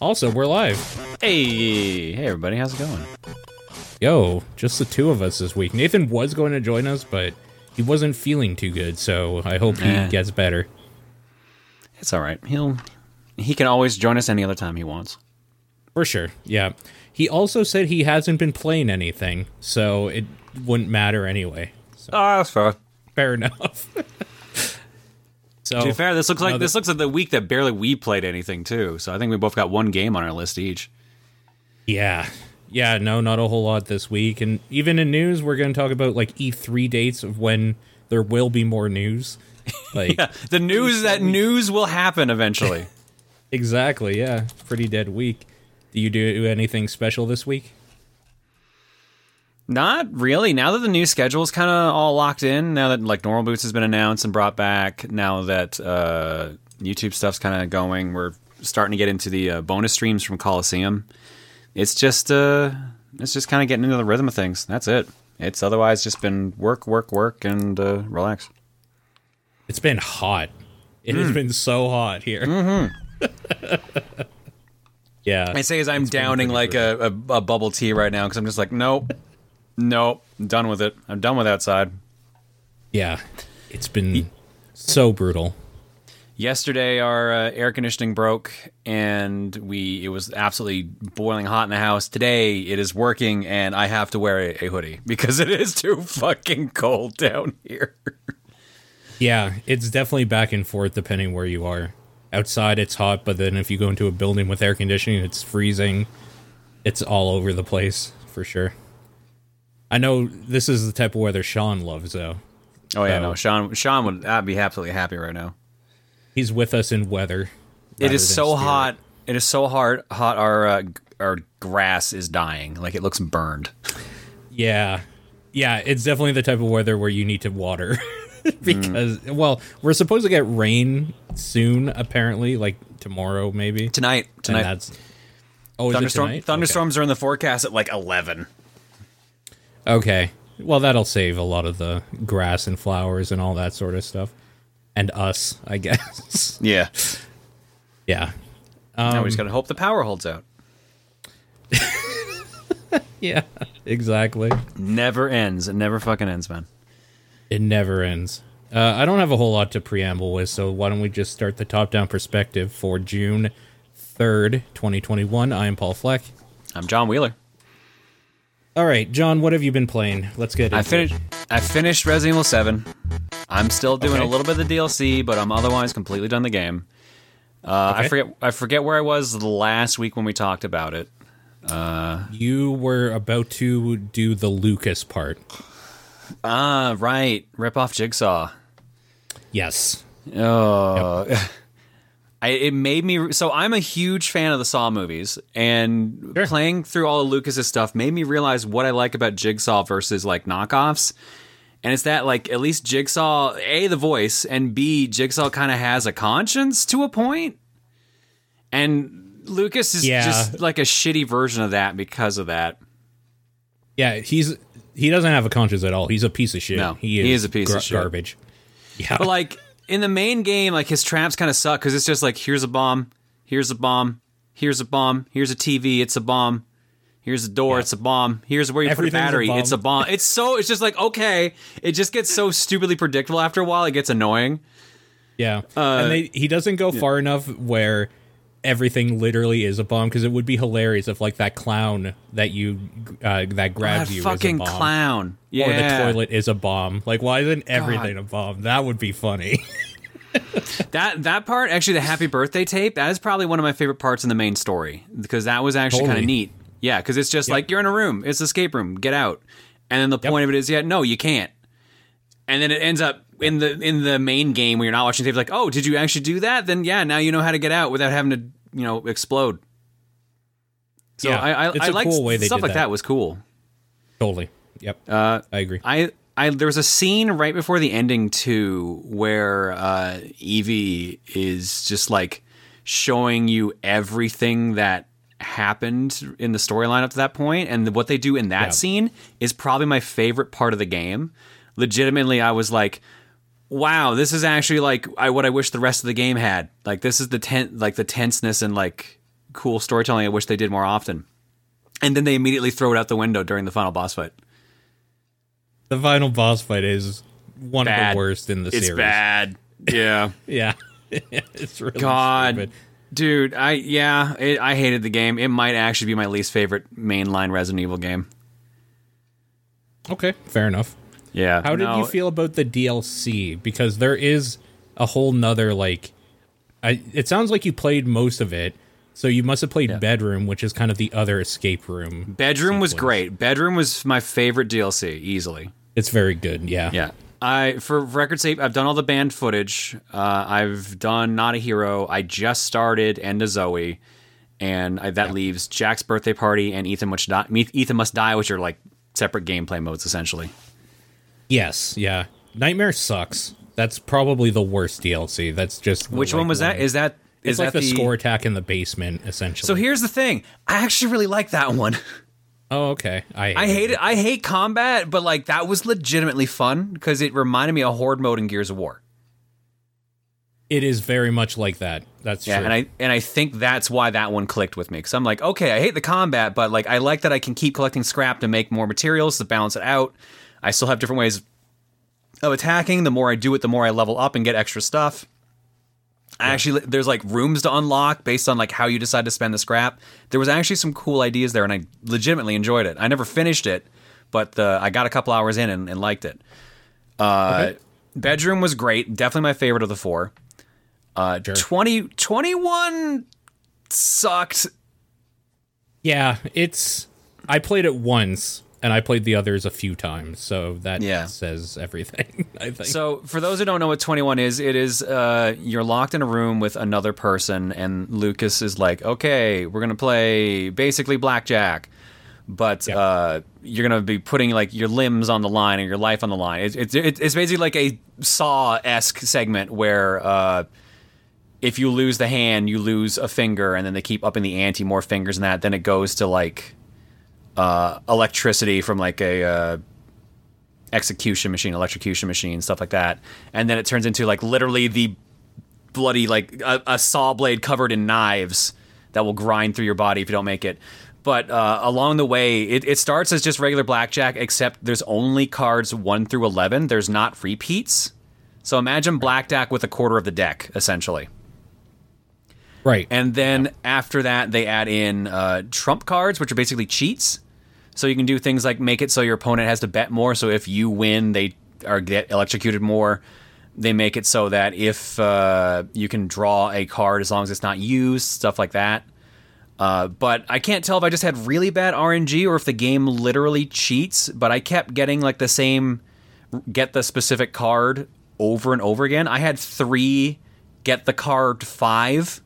Also, we're live. Hey, hey everybody, how's it going? Yo, just the two of us this week. Nathan was going to join us, but he wasn't feeling too good, so I hope he Eh. gets better. It's all right. He'll he can always join us any other time he wants. For sure. Yeah. He also said he hasn't been playing anything, so it wouldn't matter anyway. So, Oh, that's fair. fair enough. so To be fair, this looks like no, this looks like the week that barely we played anything too. So I think we both got one game on our list each. Yeah. Yeah, no, not a whole lot this week. And even in news, we're going to talk about like E3 dates of when there will be more news. Like, Yeah, the news that news will happen eventually. exactly. Yeah. Pretty dead week. Do you do anything special this week? Not really. Now that the new schedule is kind of all locked in, now that like Normal Boots has been announced and brought back, now that uh, YouTube stuff's kind of going, we're starting to get into the uh, bonus streams from Coliseum. It's just uh, it's just kind of getting into the rhythm of things. That's it. It's otherwise just been work, work, work, and uh, relax. It's been hot. It Hmm. has been so hot here. Mm-hmm. yeah. I say as I'm downing like a, a, a bubble tea right now because I'm just like, nope, nope, I'm done with it. I'm done with outside. Yeah. It's been so brutal. Yesterday, our uh, air conditioning broke, and we it was absolutely boiling hot in the house. Today, it is working, and I have to wear a, a hoodie because it is too fucking cold down here. Yeah, it's definitely back and forth depending where you are. Outside it's hot, but then if you go into a building with air conditioning, it's freezing. It's all over the place for sure. I know this is the type of weather Sean loves though. Oh yeah, So- no, Sean. Sean would I'd be absolutely happy right now. He's with us in weather. It is so spirit. hot. It is so hard. Hot. Our uh, our grass is dying. Like it looks burned. Yeah. Yeah, it's definitely the type of weather where you need to water. because well, we're supposed to get rain soon apparently, like tomorrow maybe. Tonight. And Tonight. that's Oh, Thunderstorm, tonight? Okay. thunderstorms are in the forecast at like eleven. Okay. Well, that'll save a lot of the grass and flowers and all that sort of stuff. And us, I guess. Yeah. yeah. now we just gotta hope the power holds out. Yeah. Exactly. Never ends. It never fucking ends, man. It never ends. Uh, I don't have a whole lot to preamble with, so why don't we just start the top down perspective for June 3rd, 2021. I am Paul Fleck. I'm John Wheeler. All right, John, what have you been playing? Let's get into I it. finished. I finished Resident Evil Seven. I'm still doing Okay. a little bit of the DLC, but I'm otherwise completely done the game. Uh, I forget. I forget where I was last week when we talked about it. You were about to do the Lucas part. Ah, right. Rip off Jigsaw. Yes. Oh, I, it made me. So I'm a huge fan of the Saw movies, and Sure. playing through all of Lucas's stuff made me realize what I like about Jigsaw versus like knockoffs. And it's that like at least Jigsaw, a the voice, and b Jigsaw kind of has a conscience to a point, and Lucas is Yeah. just like a shitty version of that because of that. Yeah, he's he doesn't have a conscience at all. He's a piece of shit. No, he is, he is a piece of shit. garbage. Yeah. But like in the main game, like his traps kind of suck because it's just like here's a bomb, here's a bomb, here's a bomb, here's a TV, it's a bomb, here's a door, Yeah. it's a bomb, here's where you put a Everything's a battery, it's a bomb. It's so it's just like okay, it just gets so stupidly predictable after a while. It gets annoying. Yeah, Uh, and they, he doesn't go far enough where everything literally is a bomb because it would be hilarious if like that clown that you uh, that grabs that you fucking is a bomb, clown. Yeah, or the toilet is a bomb. Like, why isn't everything a bomb? That would be funny. That that part actually, the happy birthday tape. That is probably one of my favorite parts in the main story because that was actually kind of neat. Yeah, because it's just like you're in a room, it's escape room, get out, and then the Yep. point of it is, yeah, no, you can't. And then it ends up in the in the main game when you're not watching tape, like, oh, did you actually do that? Then yeah, now you know how to get out without having to, you know, explode. So Yeah, I I, it's I a liked cool way they stuff like that. that was cool. totally. Yep. Uh, I agree. I I there was a scene right before the ending too where uh, Evie is just like showing you everything that happened in the storyline up to that point, and what they do in that Yeah. scene is probably my favorite part of the game. Legitimately, I was like, "Wow, this is actually like I, what I wish the rest of the game had." Like this is the ten like the tenseness and like cool storytelling I wish they did more often. And then they immediately throw it out the window during the final boss fight. The final boss fight is one of the worst in the It's series. bad. Yeah. Yeah, it's really God. stupid. Dude, I yeah, it, I hated the game. It might actually be my least favorite mainline Resident Evil game. Okay, fair enough. Yeah. How did no, you feel about the DLC? Because there is a whole nother like, I. It sounds like you played most of it, so you must have played Yeah. Bedroom, which is kind of the other escape room. Bedroom was great. Bedroom was my favorite DLC easily. It's very good. Yeah. Yeah. I for record's sake, I've done all the banned footage. Uh, I've done Not a Hero. I just started End of Zoe, and I, that leaves Jack's birthday party and Ethan Must Die. Ethan Must Die, which are like separate gameplay modes essentially. Yes. Yeah. Nightmare sucks. That's probably the worst DLC. That's just Which like, one was that? Is that It's is like that the, score attack in the basement, essentially. So here's the thing. I actually really like that one. oh, okay. I I hate it. I hate combat, but like that was legitimately fun because it reminded me of Horde mode in Gears of War. It is very much like that. That's Yeah, true. and I and I think that's why that one clicked with me because I'm like, okay, I hate the combat, but like I like that I can keep collecting scrap to make more materials to balance it out. I still have different ways of attacking. The more I do it, the more I level up and get extra stuff. I actually there's like rooms to unlock based on like how you decide to spend the scrap. There was actually some cool ideas there, and I legitimately enjoyed it. I never finished it, but uh, I got a couple hours in and, and liked it. Uh, Okay. Bedroom was great, definitely my favorite of the four. Uh, Sure. 20, 21 sucked. Yeah, it's. I played it once, and I played the others a few times, so that Yeah. says everything. I think. So, for those who don't know what 21 is, it is uh, you're locked in a room with another person, and Lucas is like, okay, we're going to play basically blackjack. But Yeah. uh, you're gonna be putting like your limbs on the line and your life on the line. It's it's, it's basically like a Saw esque segment where uh, if you lose the hand, you lose a finger, and then they keep upping the ante, more fingers and that. Then it goes to like uh, electricity from like a uh, execution machine, electrocution machine, stuff like that. And then it turns into like literally the bloody like a, a saw blade covered in knives that will grind through your body if you don't make it. But uh, along the way, it, it starts as just regular blackjack, except there's only cards one through eleven. There's not repeats. So imagine blackjack with a quarter of the deck, essentially. right. And then after that, they add in uh, trump cards, which are basically cheats. So you can do things like make it so your opponent has to bet more. So if you win, they are get electrocuted more. They make it so that if uh, you can draw a card as long as it's not used, stuff like that. Uh, but I can't tell if I just had really bad RNG or if the game literally cheats. But I kept getting like the same get the specific card over and over again. I had three get the card five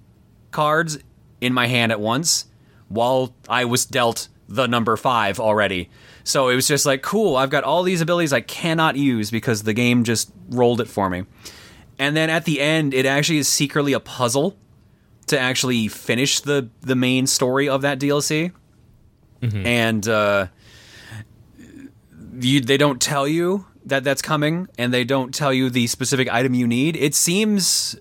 cards in my hand at once while I was dealt the number five already. So it was just like, cool, I've got all these abilities I cannot use because the game just rolled it for me. And then at the end, it actually is secretly a puzzle to actually finish the the main story of that DLC. And uh, you, they don't tell you that that's coming, and they don't tell you the specific item you need. It seems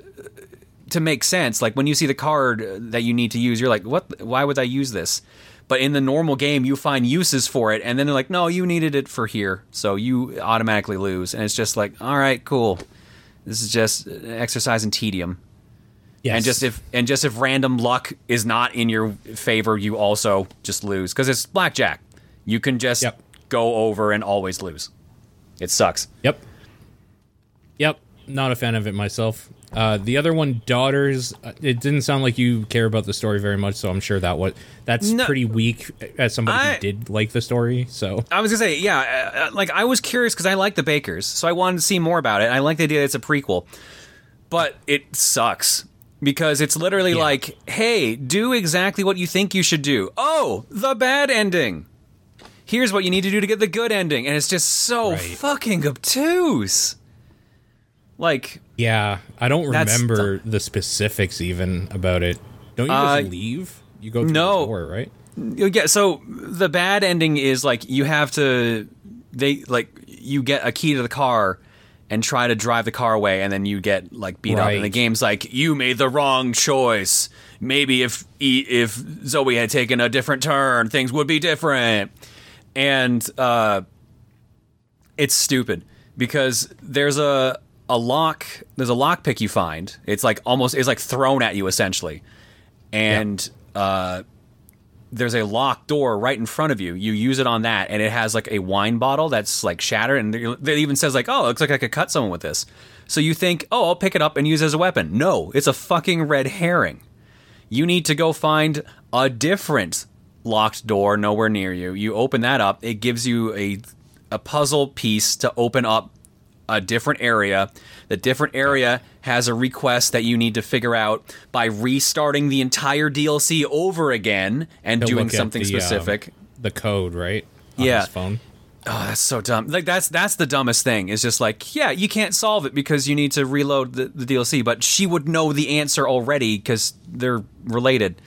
to make sense. Like when you see the card that you need to use, you're like, "What? Why would I use this?" But in the normal game, you find uses for it, and then they're like, "No, you needed it for here," so you automatically lose. And it's just like, "All right, cool. This is just an exercise in tedium." yes. And just if and just if random luck is not in your favor, you also just lose because it's blackjack. You can just Yep. go over and always lose. It sucks. Yep. Yep. Not a fan of it myself. Uh, the other one, Daughters. uh, It didn't sound like you care about the story very much, so I'm sure that what that's No. pretty weak. As somebody I- who did like the story, so I was gonna say, yeah, uh, like I was curious because I like the Bakers, so I wanted to see more about it. I like the idea that it's a prequel, but it sucks because it's literally Yeah. like, hey, do exactly what you think you should do. Oh, the bad ending. Here's what you need to do to get the good ending, and it's just so Right. fucking obtuse. Like, yeah, I don't That's remember the specifics even about it. Don't you Uh, just leave? You go through no. the door, right? you get so the bad ending is like you have to they like you get a key to the car and try to drive the car away, and then you get like beat up. And the game's like, you made the wrong choice. Maybe if if Zoe had taken a different turn, things would be different. And uh, it's stupid because there's a a lock there's a lock pick you find. It's like almost it's like thrown at you essentially, and uh, there's a locked door right in front of you. You use it on that, and it has like a wine bottle that's like shattered, and it even says like, "Oh, it looks like I could cut someone with this." So you think, "Oh, I'll pick it up and use it as a weapon." No, it's a fucking red herring. You need to go find a different locked door nowhere near you. You open that up. It gives you a a puzzle piece to open up a different area. The different area has a request that you need to figure out by restarting the entire DLC over again and To doing something the, um, specific. the code, right? On Yeah. his phone. Oh, that's so dumb. Like that's that's the dumbest thing. Is just like, yeah, you can't solve it because you need to reload the, the DLC, but she would know the answer already because they're related.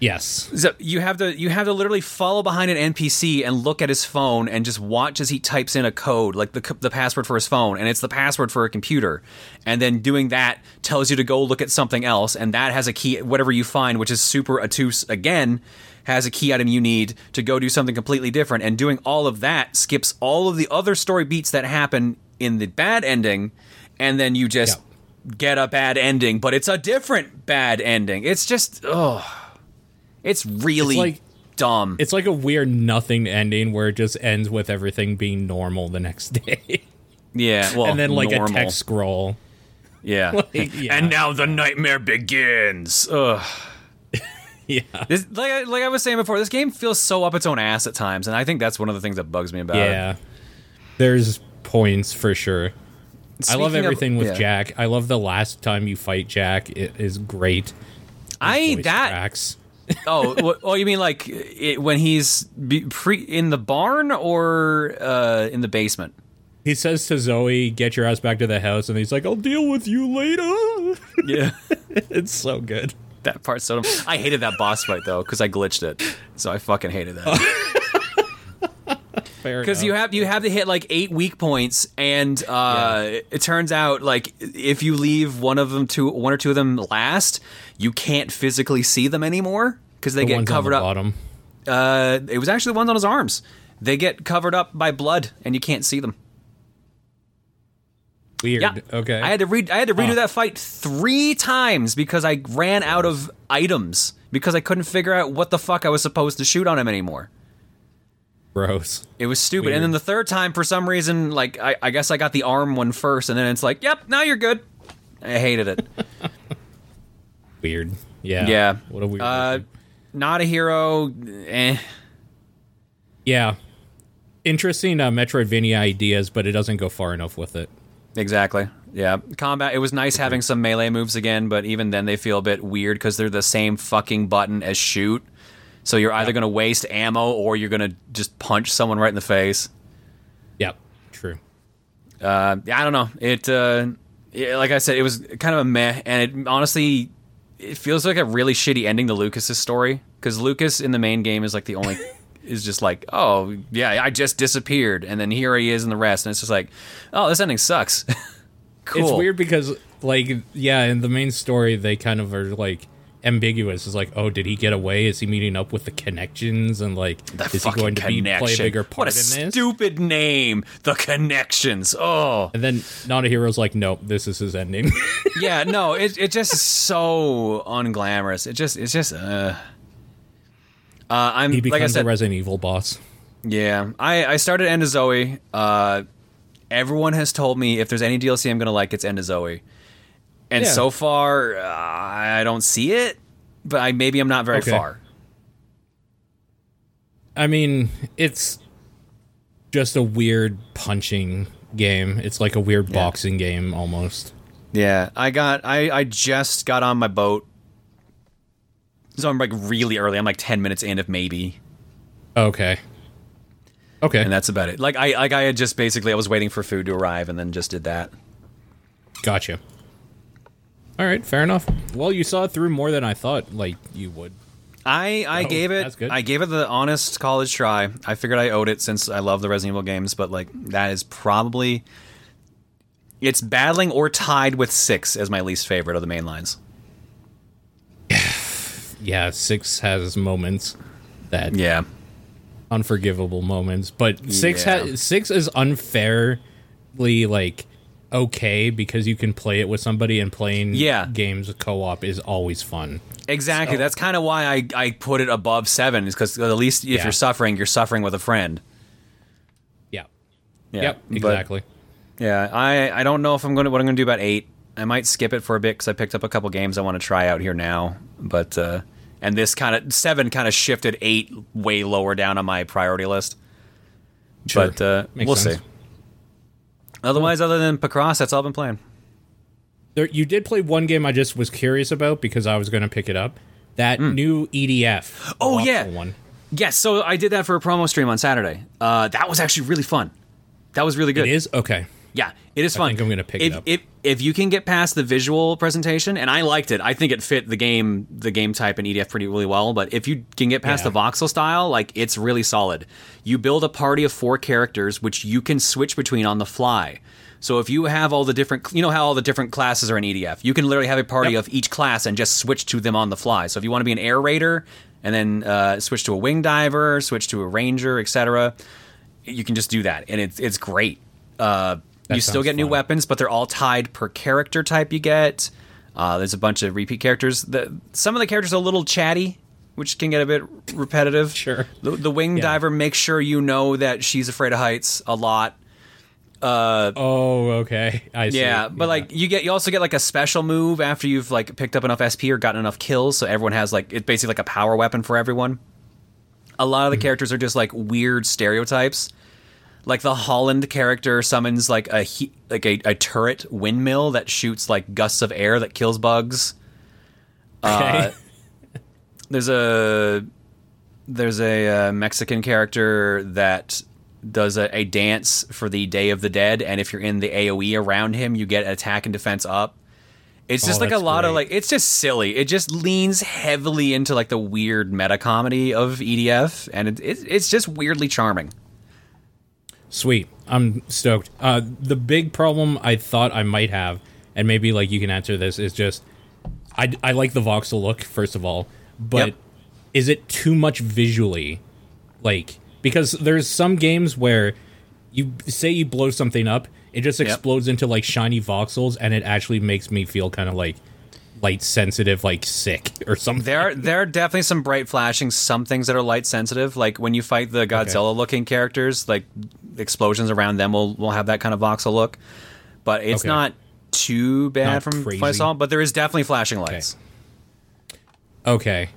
Yes. So you have to you have to literally follow behind an NPC and look at his phone and just watch as he types in a code, like the the password for his phone, and it's the password for a computer. And then doing that tells you to go look at something else, and that has a key. Whatever you find, which is super obtuse again, has a key item you need to go do something completely different. And doing all of that skips all of the other story beats that happen in the bad ending, and then you just get a bad ending, but it's a different bad ending. It's just oh. It's really It's like- dumb. It's like a weird nothing ending where it just ends with everything being normal the next day. yeah, well, and then like normal. a text scroll. Yeah. Like, yeah. And now the nightmare begins. Ugh. Yeah. This, like, I- like I was saying before, this game feels so up its own ass at times, and I think that's one of the things that bugs me about it. Yeah. There's points for sure. I love Speaking of- everything with yeah. Jack. I love the last time you fight Jack. It is great. I Voice that cracks. Oh wh- oh you mean like it, when he's pre in the barn or uh, in the basement? He says to Zoe, "Get your ass back to the house," and he's like, "I'll deal with you later." Yeah, it's so good. that part's so. I hated that boss fight though because I glitched it, so I fucking hated that. Fair because you have you have to hit like eight weak points, and uh, it turns out like if you leave one of them to one or two of them last, you can't physically see them anymore because they the get ones covered on the up. bottom. Uh, it was actually the ones on his arms. They get covered up by blood, and you can't see them. Weird. Yeah. Okay. I had to read. I had to redo Huh. that fight three times because I ran out of items because I couldn't figure out what the fuck I was supposed to shoot on him anymore. Gross. It was stupid. Weird. And then the third time, for some reason, like I, I guess I got the arm one first, and then it's like, yep, now you're good. I hated it. Weird. Yeah. Yeah. What a weird. Uh, not a hero. Eh. yeah. Interesting uh, Metroidvania ideas, but it doesn't go far enough with it. Exactly. Yeah. Combat. It was nice having some melee moves again, but even then they feel a bit weird because they're the same fucking button as shoot. So you're either going to waste ammo or you're going to just punch someone right in the face. Yep. True. Uh, I don't know. It, uh, yeah, like I said, it was kind of a meh, and it honestly, it feels like a really shitty ending to Lucas's story because Lucas in the main game is like the only. Is just like, oh yeah, I just disappeared, and then here he is in the rest, and it's just like, oh, this ending sucks. cool. It's weird because, like, yeah, in the main story, they kind of are like ambiguous. It's like, oh, did he get away? Is he meeting up with the connections? And like, The is he going to be play a bigger What part a in this? stupid name, the connections. Oh and then not a hero's like, nope, this is his ending. yeah, no, it it just is so unglamorous. It just it's just uh. Uh, I'm he like I becomes said, a Resident Evil boss. Yeah, I I started End of Zoe. Uh, everyone has told me if there's any DLC I'm gonna like, it's End of Zoe. And Yeah. so far, uh, I don't see it. But I maybe I'm not very Okay. far. I mean, it's just a weird punching game. It's like a weird boxing game almost. Yeah, I got I I just got on my boat, so I'm like really early. I'm like ten minutes in, if maybe, Okay. Okay. and that's about it. Like I like I had just basically I was waiting for food to arrive, and then just did that. Gotcha. All right, fair enough. Well, you saw it through more than I thought like you would. I I Oh, gave it that's good. I gave it the honest college try. I figured I owed it since I love the Resident Evil games, but like that is probably It's battling or tied with six as my least favorite of the main lines. Yeah, six has moments that Yeah. unforgivable moments, but six Yeah. ha- six is unfairly like okay because you can play it with somebody and playing Yeah. games co-op is always fun. Exactly. So- That's kind of why I, I put it above seven, is because at least if Yeah. you're suffering, you're suffering with a friend. Yeah. Yeah. Yep, But, exactly. yeah. I, I don't know if I'm going to, what I'm going to do about eight. I might skip it for a bit because I picked up a couple games I want to try out here now. But, uh, and this kind of, seven kind of shifted eight way lower down on my priority list. Sure. But, uh, Makes we'll sense. see. Otherwise, other than Picross, that's all I've been playing. There, you did play one game I just was curious about because I was going to pick it up. That new EDF. Oh, yeah. one. Yes. So I did that for a promo stream on Saturday. Uh, that was actually really fun. That was really good. It is okay. Yeah, it is fun. I think I'm gonna pick it if, up. If if you can get past the visual presentation, and I liked it, I think it fit the game the game type and EDF pretty really well. But if you can get past Yeah. the voxel style, like it's really solid. You build a party of four characters, which you can switch between on the fly. So if you have all the different, you know how all the different classes are in EDF, you can literally have a party Yep. of each class and just switch to them on the fly. So if you want to be an air raider and then uh, switch to a wing diver, switch to a ranger, etc., you can just do that, and it's it's great. Uh, That you still get new weapons, but they're all tied per character type you get. Uh, there's a bunch of repeat characters. The, some of the characters are a little chatty, which can get a bit repetitive. Sure. The, the wing Yeah. diver makes sure you know that she's afraid of heights a lot. Oh, okay. I see. Yeah, but like you get, you also get like a special move after you've like picked up enough SP or gotten enough kills, so everyone has like it's basically like a power weapon for everyone. A lot of the characters are just like weird stereotypes. Like the Holland character summons like a he- like a, a turret windmill that shoots like gusts of air that kills bugs. okay. There's a there's a uh, Mexican character that does a, a dance for the Day of the Dead, and if you're in the AOE around him, you get attack and defense up. It's just Oh, like a lot of like it's just silly. It just leans heavily into like the weird meta comedy of EDF, and it, it, it's just weirdly charming. Sweet. I'm stoked. Uh, the big problem I thought I might have, and maybe like you can answer this, is just I, I like the voxel look first of all, but Yep. is it too much visually? Like because there's some games where you say you blow something up, it just explodes into like shiny voxels, and it actually makes me feel kind of like light sensitive, like sick or something. There are there are definitely some bright flashing, some things that are light sensitive. Like when you fight the Godzilla looking characters, like explosions around them will will have that kind of voxel look. But it's Okay. not too bad Not from what I crazy. saw. But there is definitely flashing lights. Okay.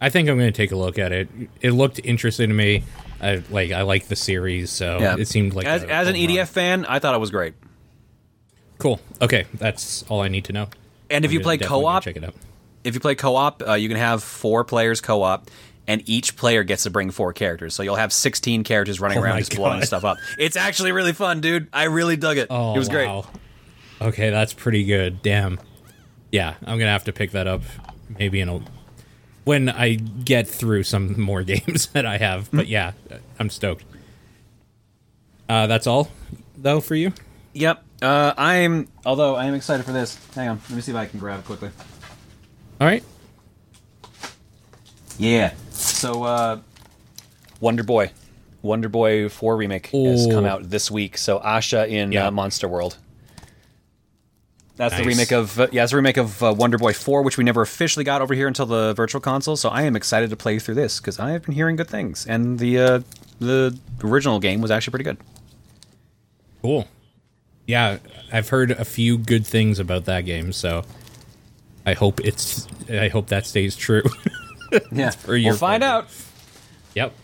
I think I'm going to take a look at it. It looked interesting to me. I like I like the series, so Yeah, it seemed like as, a as an home run. EDF fan, I thought it was great. Cool. Okay, that's all I need to know. And if I'm you play co-op, check it out. if you play co-op, uh, you can have four players co-op, and each player gets to bring four characters. So you'll have 16 characters running Oh around just blowing stuff up. It's actually really fun, dude. I really dug it. Oh, it was great. Okay, that's pretty good. Damn. Yeah, I'm gonna have to pick that up maybe in a when I get through some more games that I have. But yeah, I'm stoked. Uh, that's all though for you. Yep. Uh, I'm. Although I am excited for this. Hang on. Let me see if I can grab it quickly. All right. Yeah. So, uh, Wonder Boy, Wonder Boy Four remake has come out this week. So Asha in Yeah. uh, Monster World. That's the remake of uh, yeah, it's a remake of uh, Wonder Boy Four, which we never officially got over here until the Virtual Console. So I am excited to play through this because I have been hearing good things, and the uh, the original game was actually pretty good. Cool. Yeah, I've heard a few good things about that game, so I hope it's I hope that stays true. Yeah, we'll find out. yep.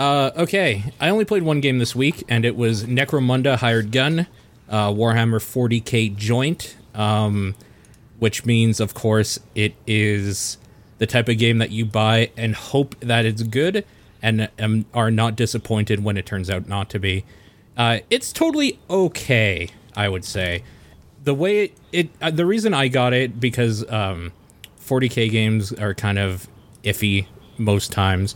Uh, okay, I only played one game this week, and it was Necromunda Hired Gun, uh, Warhammer 40k Joint, um, which means, of course, it is the type of game that you buy and hope that it's good, and um, are not disappointed when it turns out not to be. Uh, it's totally okay, I would say. The way it, it uh, the reason I got it because um, 40k games are kind of iffy most times.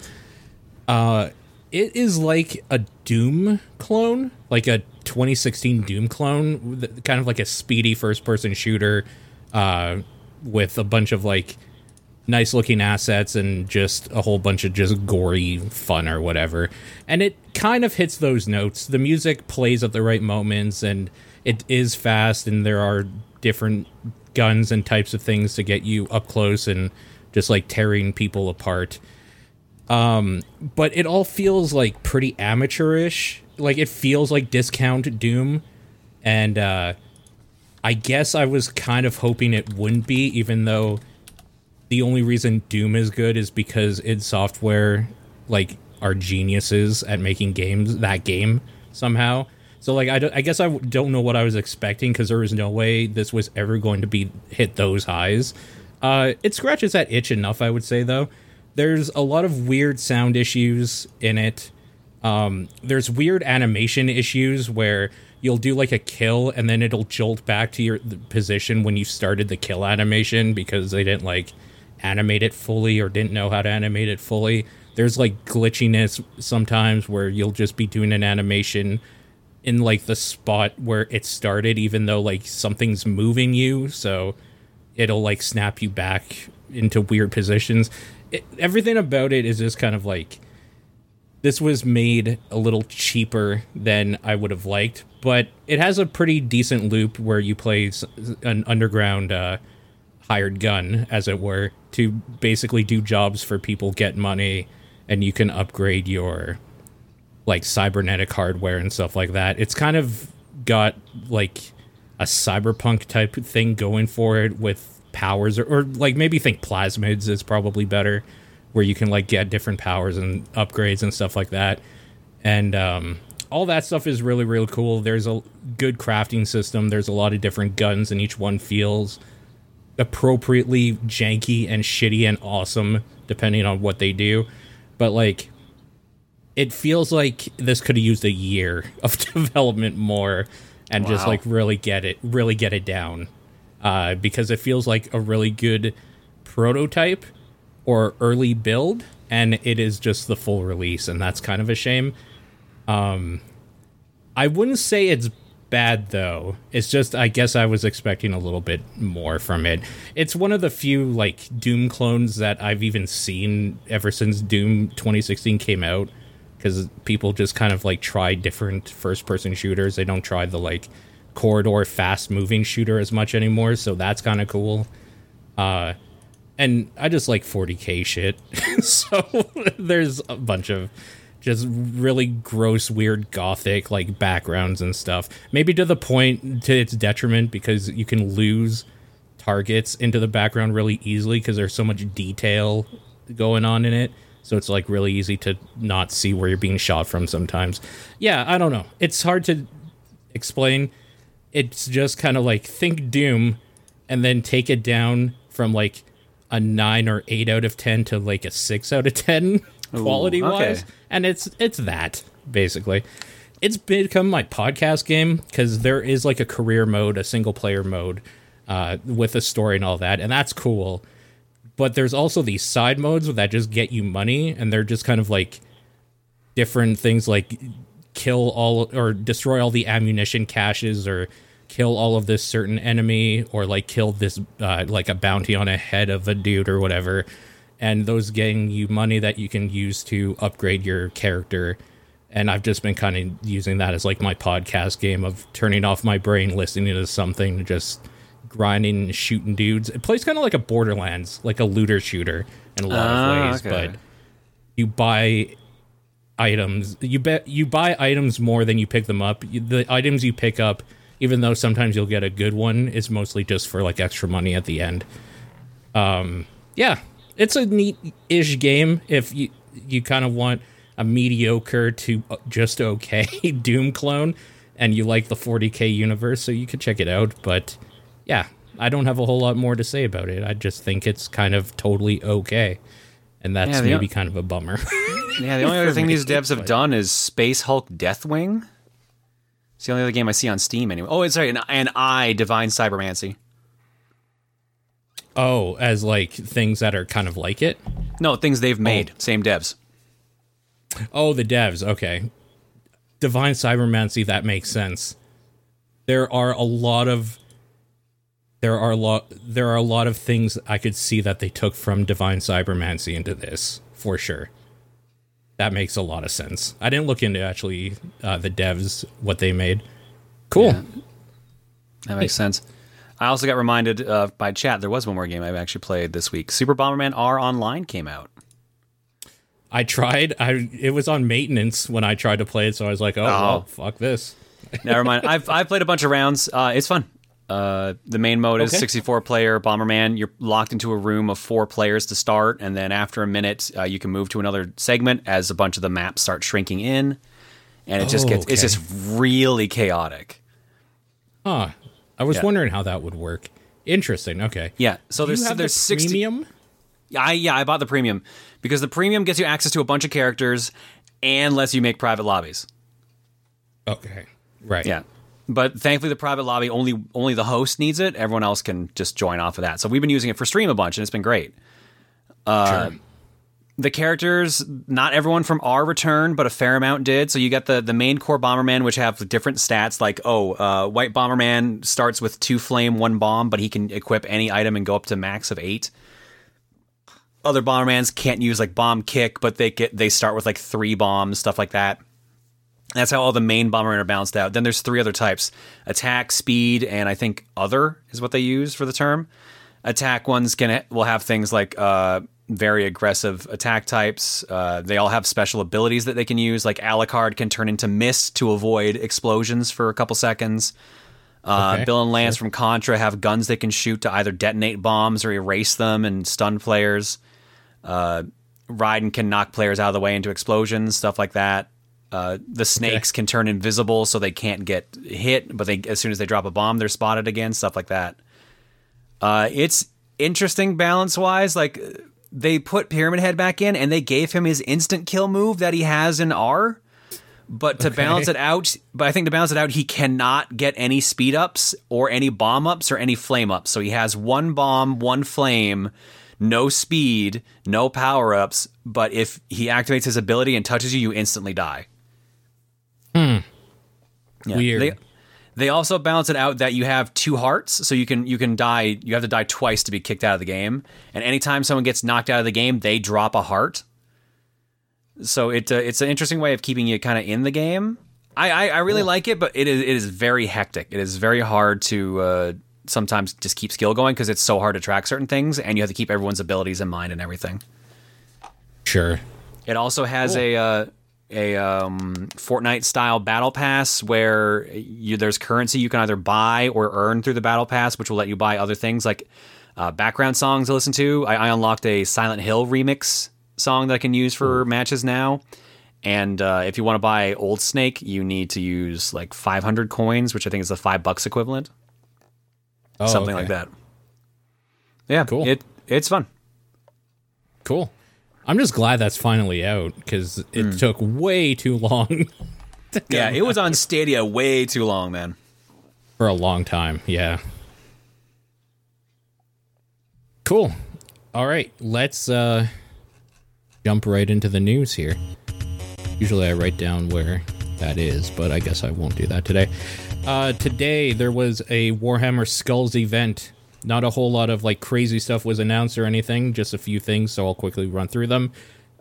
Uh, it is like a Doom clone, like a 2016 Doom clone, kind of like a speedy first person shooter uh, with a bunch of like nice looking assets and just a whole bunch of just gory fun or whatever. And it kind of hits those notes. The music plays at the right moments and it is fast and there are different guns and types of things to get you up close and just like tearing people apart. Um, but it all feels like pretty amateurish. Like it feels like discount Doom, and uh, I guess I was kind of hoping it wouldn't be, even though the only reason Doom is good is because id Software like are geniuses at making games that game somehow. So like I, I guess I don't know what I was expecting because there was no way this was ever going to be hit those highs. Uh, it scratches that itch enough, I would say though. There's a lot of weird sound issues in it. Um, there's weird animation issues where you'll do like a kill and then it'll jolt back to your position when you started the kill animation because they didn't like animate it fully or didn't know how to animate it fully. There's like glitchiness sometimes where you'll just be doing an animation in like the spot where it started, even though like something's moving you. So it'll like snap you back into weird positions. It, everything about it is just kind of like this was made a little cheaper than I would have liked, but it has a pretty decent loop where you play an underground uh, hired gun, as it were, to basically do jobs for people, get money, and you can upgrade your like cybernetic hardware and stuff like that. It's kind of got like a cyberpunk type thing going for it with powers or, or like maybe think plasmids is probably better where you can like get different powers and upgrades and stuff like that. And um, all that stuff is really really cool. There's a good crafting system. There's a lot of different guns, and each one feels appropriately janky and shitty and awesome depending on what they do. But like, it feels like this could have used a year of development more and wow. just like really get it, really get it down. Uh, because it feels like a really good prototype or early build, and it is just the full release, and that's kind of a shame. Um, I wouldn't say it's bad though. It's just I guess I was expecting a little bit more from it. It's one of the few like Doom clones that I've even seen ever since Doom 2016 came out because people just kind of like try different first person shooters. They don't try the like corridor fast moving shooter as much anymore, so that's kind of cool. Uh and I just like 40k shit. so there's a bunch of just really gross, weird gothic like backgrounds and stuff. Maybe to the point to its detriment because you can lose targets into the background really easily because there's so much detail going on in it. So it's like really easy to not see where you're being shot from sometimes. Yeah, I don't know. It's hard to explain. It's just kind of like think Doom and then take it down from like a 9 or 8 out of 10 to like a 6 out of 10 quality wise. Okay. And it's it's that basically. It's become my podcast game because there is like a career mode, a single player mode uh, with a story and all that, and that's cool. But there's also these side modes that just get you money, and they're just kind of like different things like kill all or destroy all the ammunition caches or kill all of this certain enemy or like kill this uh, like a bounty on a head of a dude or whatever and those getting you money that you can use to upgrade your character. And I've just been kind of using that as like my podcast game of turning off my brain, listening to something, just grinding and shooting dudes. It plays kind of like a Borderlands, like a looter shooter in a lot of ah, ways, okay. but you buy items. You bet you buy items more than you pick them up. The items you pick up, even though sometimes you'll get a good one, is mostly just for like extra money at the end. Um, yeah, it's a neat-ish game if you you kind of want a mediocre to uh, just okay Doom clone, and you like the 40k universe, so you could check it out. But yeah, I don't have a whole lot more to say about it. I just think it's kind of totally okay, and that's yeah, maybe o- kind of a bummer. yeah, the only other thing these devs have done is Space Hulk Deathwing. It's the only other game I see on Steam anyway. Oh, it's sorry, and, and I Divine Cybermancy. Oh, as like things that are kind of like it? No, things they've made. Oh. Same devs. Oh, the devs. Okay. Divine Cybermancy, that makes sense. There are a lot of there are a lot there are a lot of things I could see that they took from Divine Cybermancy into this for sure. That makes a lot of sense. I didn't look into actually uh, the devs what they made. Cool. Yeah. That makes sense. I also got reminded uh, by chat there was one more game I've actually played this week. Super Bomberman R Online came out. I tried. I it was on maintenance when I tried to play it, so I was like, "Oh, well, fuck this." Never mind. I've I've played a bunch of rounds. Uh, it's fun. Uh, the main mode is Okay. 64 player Bomberman. You're locked into a room of four players to start, and then after a minute, uh, you can move to another segment as a bunch of the maps start shrinking in, and it just Oh, gets it's just really chaotic. Huh. I was Yeah. wondering how that would work. Interesting. Okay. Yeah. So Do there's there's the 60 premium? I yeah, I bought the premium because the premium gets you access to a bunch of characters and lets you make private lobbies. Okay. Right. Yeah. But thankfully the private lobby only only the host needs it. Everyone else can just join off of that. So we've been using it for stream a bunch and it's been great. Uh, Sure. The characters, not everyone from R returned, but a fair amount did. So you got the the main core Bomberman, which have different stats. Like, oh, uh, White Bomberman starts with two flame, one bomb, but he can equip any item and go up to max of eight. Other Bombermans can't use like bomb kick, but they get they start with like three bombs, stuff like that. That's how all the main Bomberman are balanced out. Then there's three other types: attack, speed, and I think other is what they use for the term. Attack ones can will have things like uh, very aggressive attack types. Uh, they all have special abilities that they can use. Like Alucard can turn into mist to avoid explosions for a couple seconds. Uh, Okay, Bill and Lance from Contra have guns they can shoot to either detonate bombs or erase them and stun players. Uh, Raiden can knock players out of the way into explosions, stuff like that. Uh, the snakes can turn invisible so they can't get hit, but they as soon as they drop a bomb, they're spotted again, stuff like that. Uh, it's interesting balance wise. Like they put Pyramid Head back in, and they gave him his instant kill move that he has in R. But to balance it out, but I think to balance it out, he cannot get any speed ups or any bomb ups or any flame ups. So he has one bomb, one flame, no speed, no power ups. But if he activates his ability and touches you, you instantly die. Hmm. Yeah, Weird. They, they also balance it out that you have two hearts, so you can you can die. You have to die twice to be kicked out of the game. And anytime someone gets knocked out of the game, they drop a heart. So it uh, it's an interesting way of keeping you kind of in the game. I I, I really like it, but it is it is very hectic. It is very hard to uh, sometimes just keep skill going because it's so hard to track certain things, and you have to keep everyone's abilities in mind and everything. Sure. It also has a uh, a um, Fortnite style battle pass where you, there's currency you can either buy or earn through the battle pass, which will let you buy other things like uh, background songs to listen to. I, I unlocked a Silent Hill remix song that I can use for matches now. And uh, if you want to buy Old Snake, you need to use like 500 coins, which I think is the five bucks equivalent, Oh, something okay. like that. Yeah, Cool. It it's fun. Cool. I'm just glad that's finally out because it Hmm. took way too long Yeah, it was on Stadia way too long, man. for a long time. Yeah. Cool. All right, let's uh jump right into the news here. Usually I write down where that is, but I guess I won't do that today. Uh today there was a Warhammer Skulls event. Not a whole lot of like crazy stuff was announced or anything, just a few things, so I'll quickly run through them.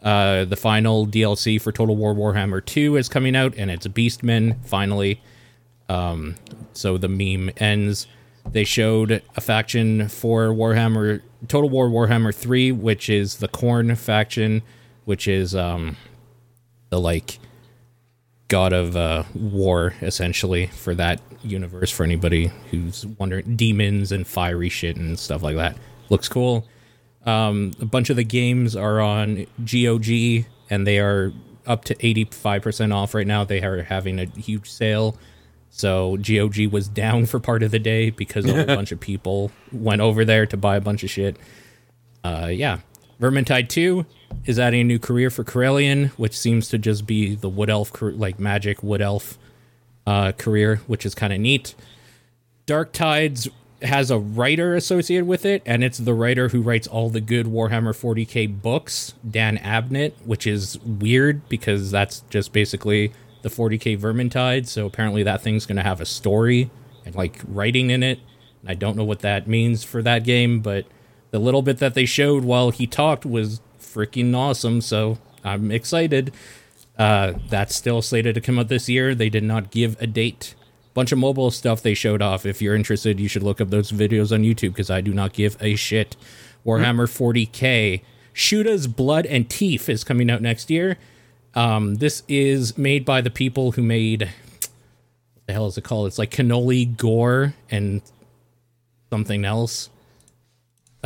Uh the final DLC for Total War Warhammer 2 is coming out and it's Beastmen finally Um, so the meme ends. They showed a faction for Warhammer Total War Warhammer 3, which is the Khorne faction, which is um the like god of uh, war essentially for that universe for anybody who's wondering demons and fiery shit and stuff like that. Looks cool. Um, a bunch of the games are on GOG and they are up to 85% off right now. They are having a huge sale. So GOG was down for part of the day because a whole bunch of people went over there to buy a bunch of shit. Uh, yeah. Vermintide 2 is adding a new career for Kerillian, which seems to just be the Wood Elf, like magic Wood Elf uh, career, which is kind of neat. Dark Tides has a writer associated with it, and it's the writer who writes all the good Warhammer 40k books, Dan Abnett, which is weird because that's just basically the the 40k Vermintide. So apparently that thing's going to have a story and like writing in it. I don't know what that means for that game, but the little bit that they showed while he talked was freaking awesome. So I'm excited. Uh, that's still slated to come out this year. They did not give a date. Bunch of mobile stuff they showed off. If you're interested, you should look up those videos on YouTube because I do not give a shit. Warhammer 40k. Shoota's Blood and Teeth is coming out next year. Um, this is made by the people who made what the hell is it called? It's like cannoli gore and something else.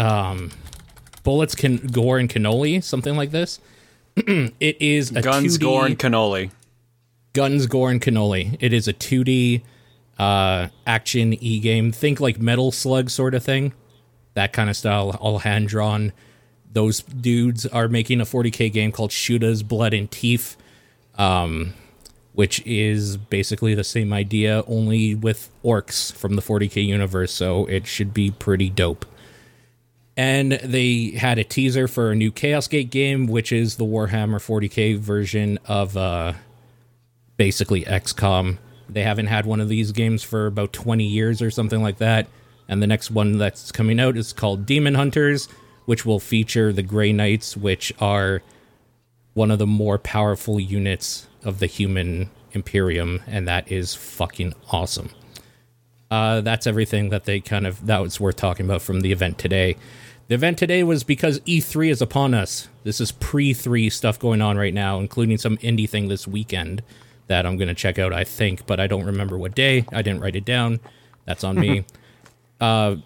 Um, bullets can gore and cannoli, something like this. it is a Guns, 2D gore, and cannoli. Guns, Gore, and Cannoli. It is a 2D uh, action e game. Think like Metal Slug sort of thing. That kind of style, all hand drawn. Those dudes are making a 40k game called Shoota's Blood and Teeth, um, which is basically the same idea, only with orcs from the 40k universe. So it should be pretty dope. And they had a teaser for a new Chaos Gate game, which is the Warhammer 40k version of uh, basically XCOM. They haven't had one of these games for about 20 years or something like that. And the next one that's coming out is called Daemonhunters, which will feature the Grey Knights, which are one of the more powerful units of the human Imperium, and that is fucking awesome. Uh, that's everything that they kind of that was worth talking about from the event today. The event today was because E3 is upon us. This is pre 3 stuff going on right now, including some indie thing this weekend that I'm going to check out, I think, but I don't remember what day. I didn't write it down. That's on me. Uh,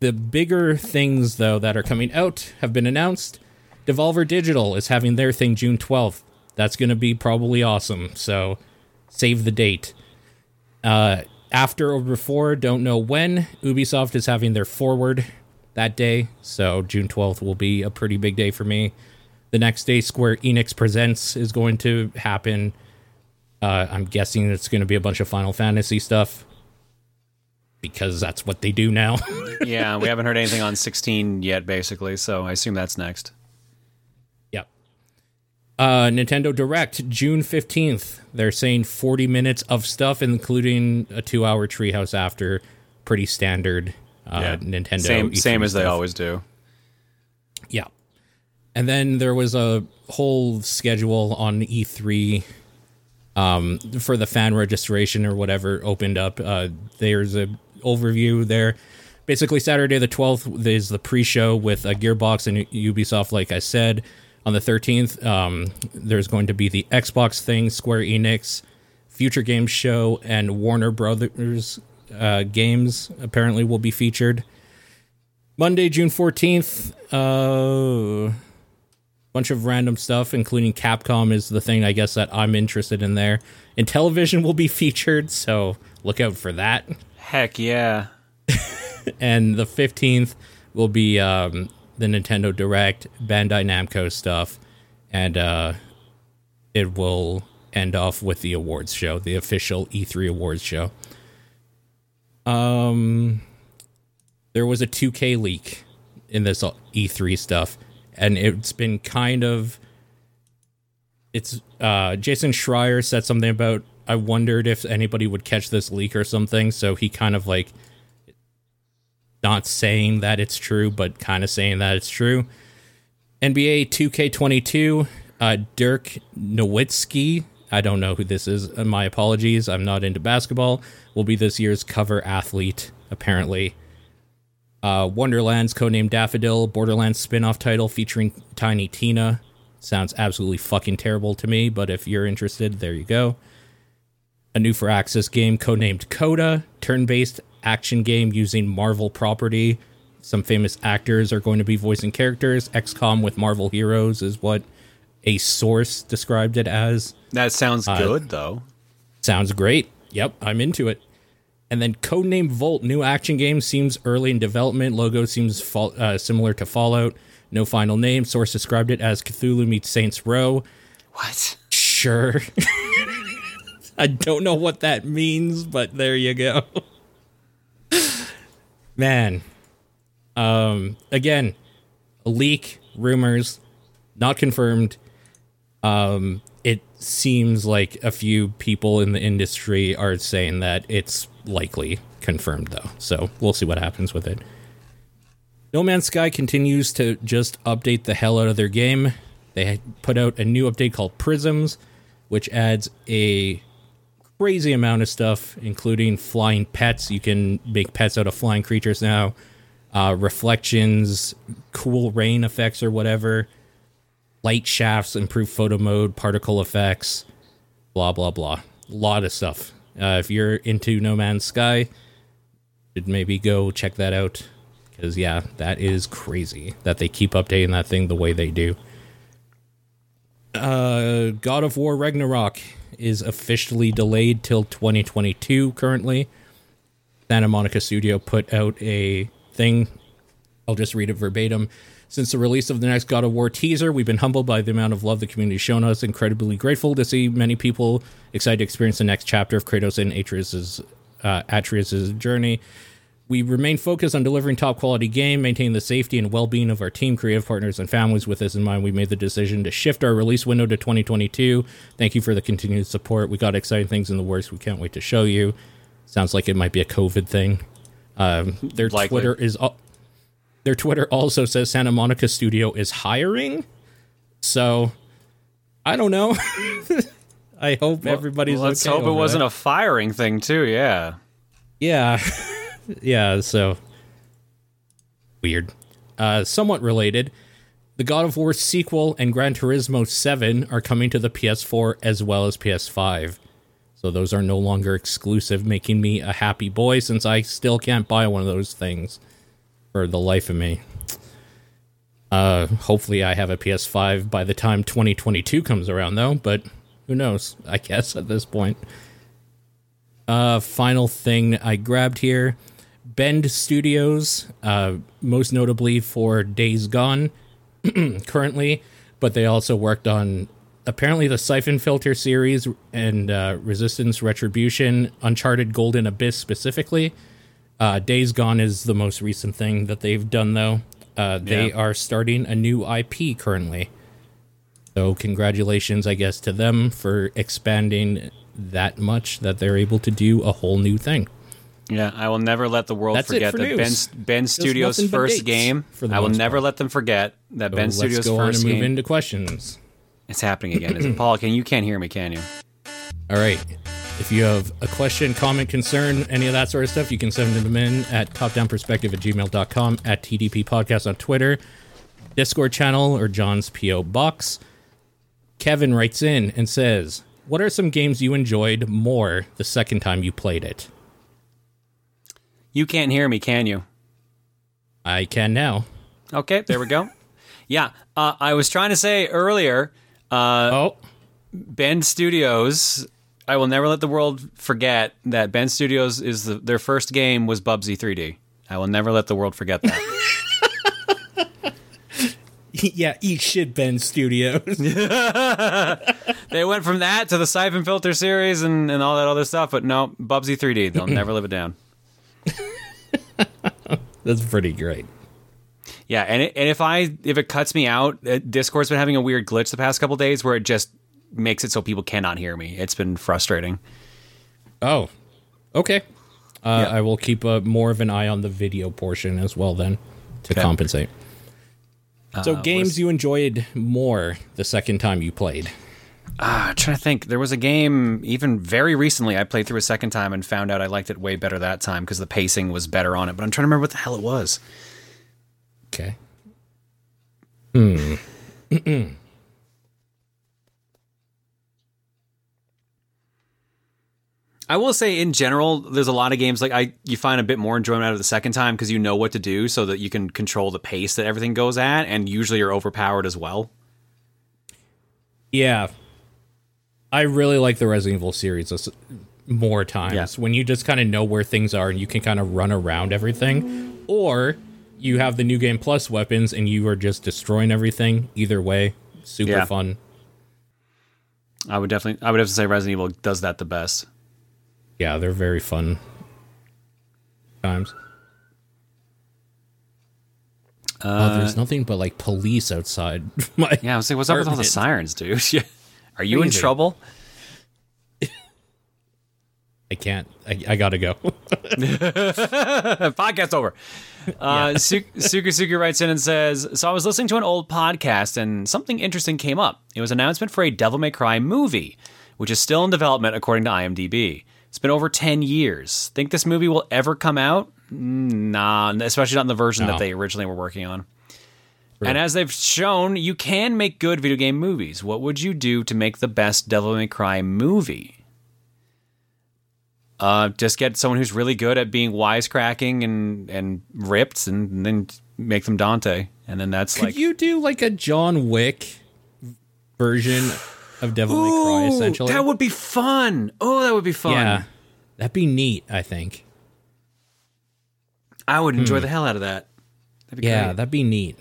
the bigger things, though, that are coming out have been announced. Devolver Digital is having their thing June 12th. That's going to be probably awesome. So save the date. Uh, after or before, don't know when, Ubisoft is having their forward that day. So June 12th will be a pretty big day for me. The next day, Square Enix Presents is going to happen. Uh, I'm guessing it's going to be a bunch of Final Fantasy stuff because that's what they do now. yeah, we haven't heard anything on 16 yet, basically, so I assume that's next. Yep. Uh, Nintendo Direct, June 15th. They're saying 40 minutes of stuff, including a two hour treehouse after. Pretty standard uh, Yeah. Nintendo. Same, same as they always do. Yeah. And then there was a whole schedule on E3 um, for the fan registration or whatever opened up. Uh, there's a overview there. Basically, Saturday the 12th is the pre-show with uh, Gearbox and Ubisoft. Like I said, on the 13th, um, there's going to be the Xbox thing, Square Enix, Future Games Show, and Warner Brothers uh, games apparently will be featured. Monday, June 14th, uh, bunch of random stuff, including Capcom is the thing I guess that I'm interested in there. And television will be featured, so look out for that. Heck yeah. And the 15th will be um, the Nintendo Direct, Bandai Namco stuff, and uh, it will end off with the awards show, the official E3 awards show. Um, there was a 2K leak in this E3 stuff, and it's been kind of. It's uh, Jason Schreier said something about. I wondered if anybody would catch this leak or something, so he kind of like not saying that it's true, but kind of saying that it's true. NBA 2K22, uh, Dirk Nowitzki, I don't know who this is. uh, My apologies. I'm not into basketball. Will be this year's cover athlete, apparently. Uh, Wonderlands, codenamed Daffodil, Borderlands spin off title featuring Tiny Tina. Sounds absolutely fucking terrible to me, but if you're interested, there you go. A new Firaxis game codenamed Coda, turn based action game using Marvel property. Some famous actors are going to be voicing characters. XCOM with Marvel heroes is what a source described it as. That sounds good, though. Sounds great. Yep, I'm into it. And then Codename Volt, new action game, seems early in development. Logo seems fall, uh, similar to Fallout. No final name. Source described it as Cthulhu meets Saints Row. What? Sure. I don't know what that means, but there you go. Man. Um again, a leak, rumors, not confirmed. Um it seems like a few people in the industry are saying that it's likely confirmed, though. So we'll see what happens with it. No Man's Sky continues to just update the hell out of their game. They put out a new update called Prisms, which adds a crazy amount of stuff, including flying pets. You can make pets out of flying creatures now, uh, reflections, cool rain effects, or whatever, light shafts, improved photo mode, particle effects, blah, blah, blah. A lot of stuff. Uh, if you're into No Man's Sky, should maybe go check that out. Because, yeah, that is crazy that they keep updating that thing the way they do. Uh, God of War Ragnarok is officially delayed till 2022 currently. Santa Monica Studio put out a thing. I'll just read it verbatim. Since the release of the next God of War teaser, we've been humbled by the amount of love the community has shown us. Incredibly grateful to see many people excited to experience the next chapter of Kratos and Atreus's, uh, Atreus' journey. We remain focused on delivering top quality game, maintaining the safety and well being of our team, creative partners, and families. With this in mind, we made the decision to shift our release window to 2022. Thank you for the continued support. We got exciting things in the works. We can't wait to show you. Sounds like it might be a COVID thing. Um, their Likely. Twitter is al- their Twitter also says Santa Monica Studio is hiring. So I don't know. I hope everybody's. Let's okay hope it wasn't that. a firing thing too. Yeah. Yeah. yeah, so weird. Uh somewhat related. The God of War sequel and Gran Turismo 7 are coming to the PS4 as well as PS5. So those are no longer exclusive, making me a happy boy since I still can't buy one of those things for the life of me. Uh hopefully I have a PS5 by the time 2022 comes around though, but who knows? I guess at this point. Uh, final thing I grabbed here Bend Studios, uh, most notably for Days Gone currently, but they also worked on apparently the Siphon Filter series and uh, Resistance Retribution, Uncharted Golden Abyss specifically. Uh, Days Gone is the most recent thing that they've done, though. Uh, they Yeah. are starting a new IP currently. So, congratulations, I guess, to them for expanding that much that they're able to do a whole new thing. Yeah, I will never let the world That's forget for that news. Ben, Bend Studios' first game. I will never part. let them forget that Ben So Studios' let's go on first and move into questions. It's happening again. Is it Paul? Can you can't hear me? Can you? All right. If you have a question, comment, concern, any of that sort of stuff, you can send them in at topdownperspective at gmail.com, at TDP Podcast on Twitter, Discord channel, or John's P.O. Box. Kevin writes in and says, What are some games you enjoyed more the second time you played it? You can't hear me, can you? I can now. Okay, there we go. yeah, uh, I was trying to say earlier, uh, Oh, Bend Studios. I will never let the world forget that Bend Studios is the, their first game was Bubsy 3D. I will never let the world forget that. yeah, eat shit, Bend Studios. they went from that to the Siphon Filter series and, and all that other stuff, but no, Bubsy 3D. They'll never live it down. That's pretty great. Yeah, and it, and if I if it cuts me out, uh, Discord's been having a weird glitch the past couple days where it just makes it so people cannot hear me. It's been frustrating. Oh, okay. Uh, Yeah. I will keep uh, more of an eye on the video portion as well then to Okay. compensate. So, Uh, games what's- you enjoyed more the second time you played? Ah, I'm trying to think. There was a game even very recently I played through a second time and found out I liked it way better that time because the pacing was better on it. But I'm trying to remember what the hell it was. Okay. I will say in general, there's a lot of games like I you find a bit more enjoyment out of the second time because you know what to do so that you can control the pace that everything goes at, and usually you're overpowered as well. Yeah. I really like the Resident Evil series more times Yeah. when you just kind of know where things are and you can kind of run around everything. Or you have the new game plus weapons and you are just destroying everything. Either way, super Yeah. fun. I would definitely, I would have to say Resident Evil does that the best. Yeah, they're very fun times. oh, there's nothing but like police outside. My Yeah, I was like, what's up with all the sirens, dude? Are you in trouble? I can't. I, I gotta go. podcast over. Uh, Su- Suku Suku writes in and says, "So I was listening to an old podcast, and something interesting came up. It was an announcement for a Devil May Cry movie, which is still in development according to IMDb. It's been over ten years. Think this movie will ever come out? Nah, especially not in the version No. that they originally were working on." And as they've shown, you can make good video game movies. What would you do to make the best Devil May Cry movie? Uh, just get someone who's really good at being wisecracking and and ripped, and, then make them Dante, and then that's Could like you do like a John Wick version of Devil May Cry? Ooh, Essentially, that would be fun. Oh, that would be fun. yeah, that'd be neat. I think. I would enjoy the hell out of that. That'd be Hmm. Yeah, great. that'd be neat.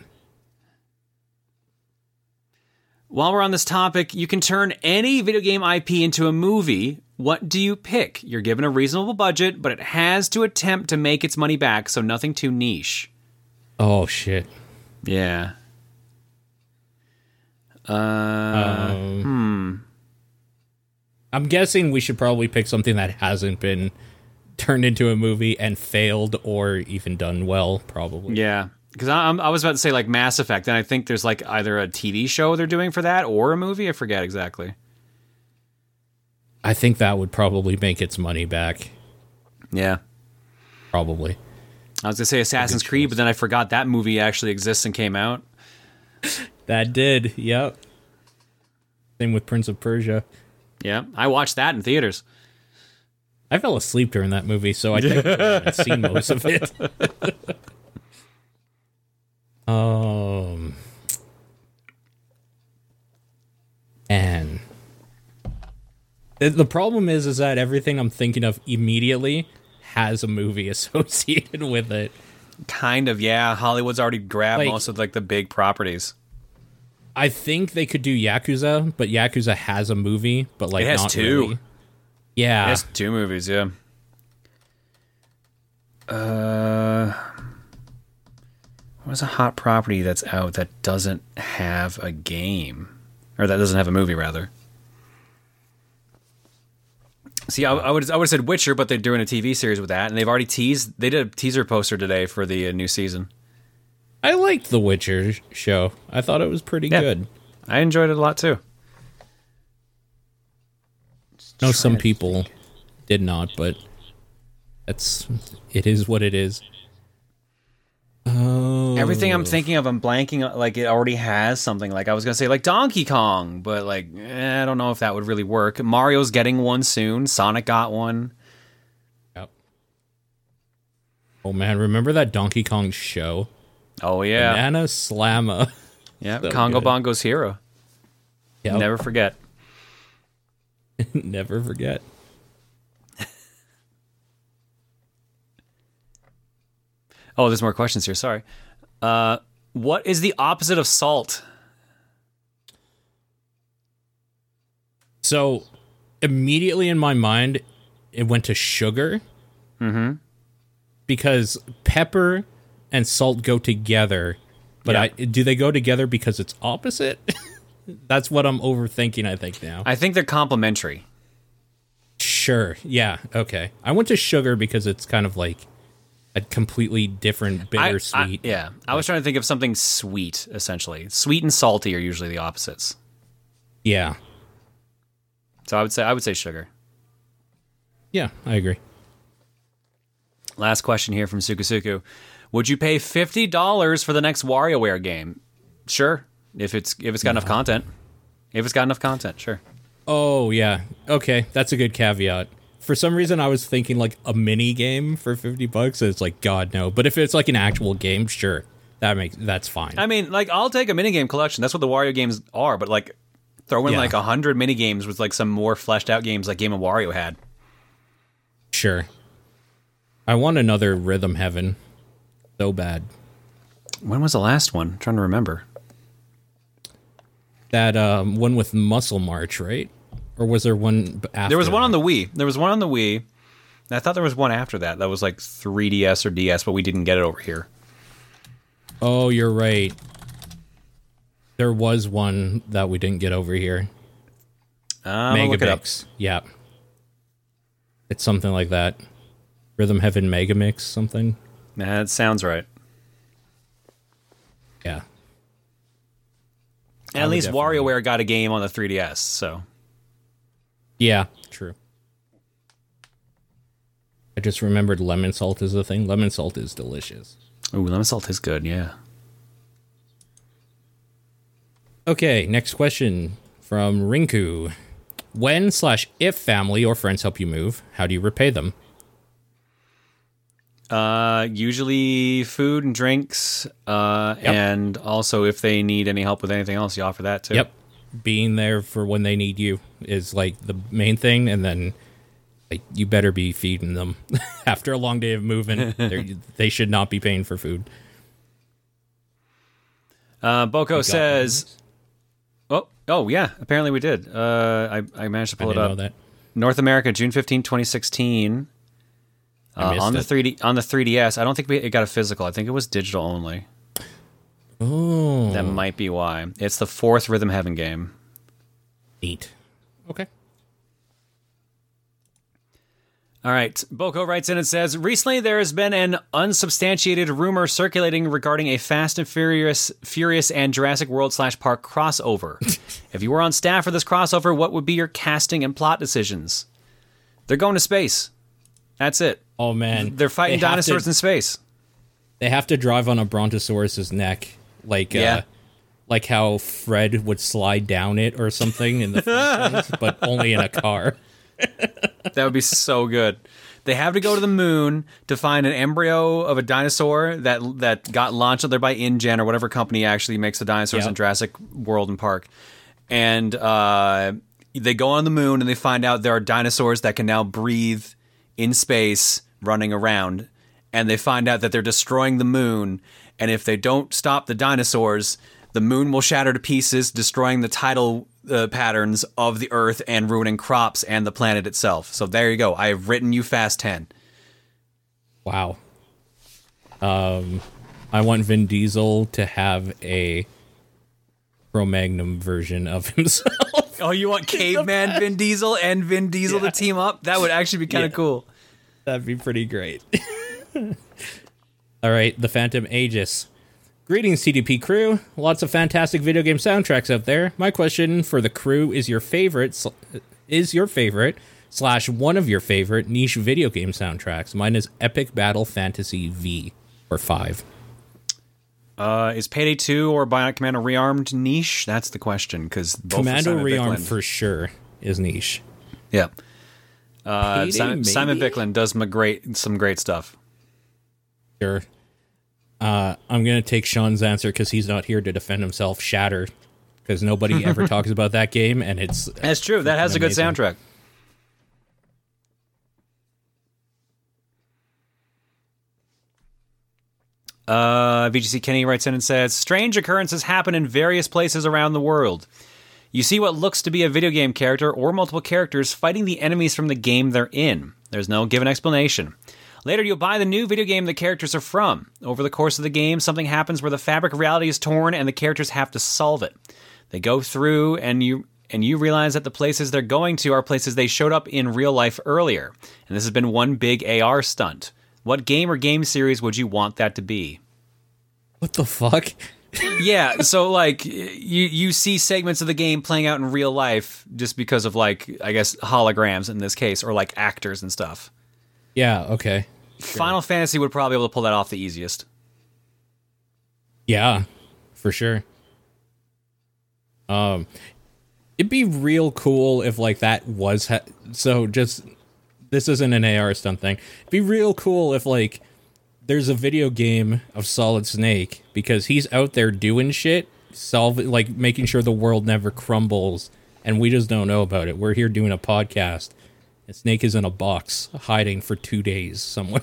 While we're on this topic, you can turn any video game IP into a movie. What do you pick? You're given a reasonable budget, but it has to attempt to make its money back, so nothing too niche. Oh shit. Yeah. Uh, Um, I'm guessing we should probably pick something that hasn't been turned into a movie and failed or even done well. Probably. yeah. Because I, I was about to say like Mass Effect, and I think there's like either a TV show they're doing for that or a movie. I forget exactly. I think that would probably make its money back. Yeah. Probably. I was gonna say Assassin's Creed, but then I forgot that movie actually exists and came out. That did. Yep. Same with Prince of Persia. Yeah, I watched that in theaters. I fell asleep during that movie, so I think I've seen most of it. um, and the, problem is, is that everything I'm thinking of immediately has a movie associated with it. Kind of, yeah. Hollywood's already grabbed Like- most of like the big properties. I think they could do Yakuza, but Yakuza has a movie, but like It has two. really. Yeah, Yes, two movies, yeah. Uh, what's a hot property that's out that doesn't have a game, or that doesn't have a movie, rather? See, I, I would I would have said Witcher, but they're doing a TV series with that, and they've already teased. They did a teaser poster today for the uh, new season. I liked the Witcher show. I thought it was pretty Yeah. good. I enjoyed it a lot too. No, some people did not, but that's it is what it is. Oh, Everything I'm thinking of, I'm blanking. Like it already has something. Like I was gonna say, like Donkey Kong, but like eh, I don't know if that would really work. Mario's getting one soon. Sonic got one. Yep. Oh man, remember that Donkey Kong show? Oh yeah, Banana Slamma. yeah. so Congo good. Bongo's hero. Yep. Never forget. Never forget. Oh, there's more questions here. Sorry. Uh, what is the opposite of salt? So immediately in my mind, it went to sugar. Mm-hmm. Because pepper and salt go together, but Yeah. I do they go together because it's opposite? That's what I'm overthinking. I think now. I think they're complementary. Sure. Yeah. Okay. I went to sugar because it's kind of like a completely different bittersweet. I, yeah, I was trying to think of something sweet. Essentially, sweet and salty are usually the opposites. yeah. So I would say I would say sugar. Yeah. I agree. Last question here from Sukusuku. Would you pay fifty dollars for the next WarioWare game? Sure, if it's if it's got enough content. If it's got enough content, sure. Oh yeah. Okay. That's a good caveat. For some reason, I was thinking like a mini game for fifty bucks. and It's like God no. But if it's like an actual game, sure, that makes that's fine. I mean, like I'll take a mini game collection. That's what the Wario games are. But like, throw in Yeah. like a hundred mini games with like some more fleshed out games like Game of Wario had. sure. I want another Rhythm Heaven, so bad. When was the last one? I'm trying to remember. That um, one with Muscle March, right? Or was there one after? There was one that? on the Wii. There was one on the Wii. And I thought there was one after that. That was like 3DS or DS, but we didn't get it over here. Oh, you're right. There was one that we didn't get over here. I'm Mega it. Mix. Yeah. It's something like that. Rhythm Heaven Mega Mix, something. That sounds right. Yeah. And at least definitely- WarioWare got a game on the 3DS, so Yeah, true. I just remembered lemon salt is a thing. Lemon salt is delicious. ooh, lemon salt is good. Yeah. Okay, next question from Rinku. When slash if family or friends help you move, how do you repay them? Uh, usually food and drinks, uh, Yep. and also if they need any help with anything else, you offer that too. Yep. Being there for when they need you is like the main thing, and then like you better be feeding them after a long day of moving. they're- should not be paying for food. Uh, Boko says, "Oh, oh yeah, apparently we did. Uh, I I managed to pull it up. know that. North America, June 15, 2016. I Uh, missed on the it. 3D on the 3DS, I don't think we, it got a physical. I think it was digital only. Oh, That might be why. It's the fourth Rhythm Heaven game. Eight. Okay. All right. Boko writes in and says Recently, there has been an unsubstantiated rumor circulating regarding a Fast and Furious, Furious and Jurassic World slash Park crossover. if you were on staff for this crossover, what would be your casting and plot decisions? They're going to space. That's it. Oh man, They're fighting They dinosaurs to- in space. They have to drive on a brontosaurus's neck, like Yeah. uh, like how Fred would slide down it or something in the Flintstones, but only in a car. That would be so good. They have to go to the moon to find an embryo of a dinosaur that that got launched up there by InGen or whatever company actually makes the dinosaurs Yep. in Jurassic World and Park. And uh, they go on the moon and they find out there are dinosaurs that can now breathe in space, running around. And they find out that they're destroying the moon. And if they don't stop the dinosaurs, the moon will shatter to pieces, destroying the tidal uh, patterns of the Earth and ruining crops and the planet itself. So there you go. I have written you Fast 10. Wow. Um, I want Vin Diesel to have a Cro-Magnon version of himself. Oh, you want Caveman Vin Diesel and Vin Diesel Yeah. to team up? That would actually be kind of Yeah. cool. That'd be pretty great. All right, the Phantom Aegis. Greetings, TDP crew. Lots of fantastic video game soundtracks out there. My question for the crew is your favorite is your favorite slash one of your favorite niche video game soundtracks. Mine is Epic Battle Fantasy V or five. Uh, is Payday 2 or Bionic Commando Rearmed niche? That's the question. Because Commando Rearm for sure is niche. yeah. Uh, Payday, Simon, Simon? Viklund does some great some great stuff. Sure. Uh, I'm gonna take Sean's answer because he's not here to defend himself. Shatter, because nobody ever talks about that game, and it's That's true. That has a good Amazing. soundtrack. Uh, VGC Kenny writes in and says, "Strange occurrences happen in various places around the world. You see what looks to be a video game character or multiple characters fighting the enemies from the game they're in. There's no given explanation. Later, you'll buy the new video game the characters are from. Over the course of the game, something happens where the fabric of reality is torn and the characters have to solve it. They go through and you and you realize that the places they're going to are places they showed up in real life earlier. And this has been one big AR stunt. What game or game series would you want that to be? what the fuck? Yeah, so like you you see segments of the game playing out in real life just because of like I guess holograms in this case or like actors and stuff. Yeah. Okay. Final Fantasy would probably be able to pull that off the easiest. Yeah, for sure. Um, it'd be real cool if like that was ha- so. Just this isn't an AR stunt thing. It'd be real cool if like there's a video game of Solid Snake because he's out there doing shit, solving like making sure the world never crumbles, and we just don't know about it. We're here doing a podcast. And Snake is in a box hiding for two days somewhere.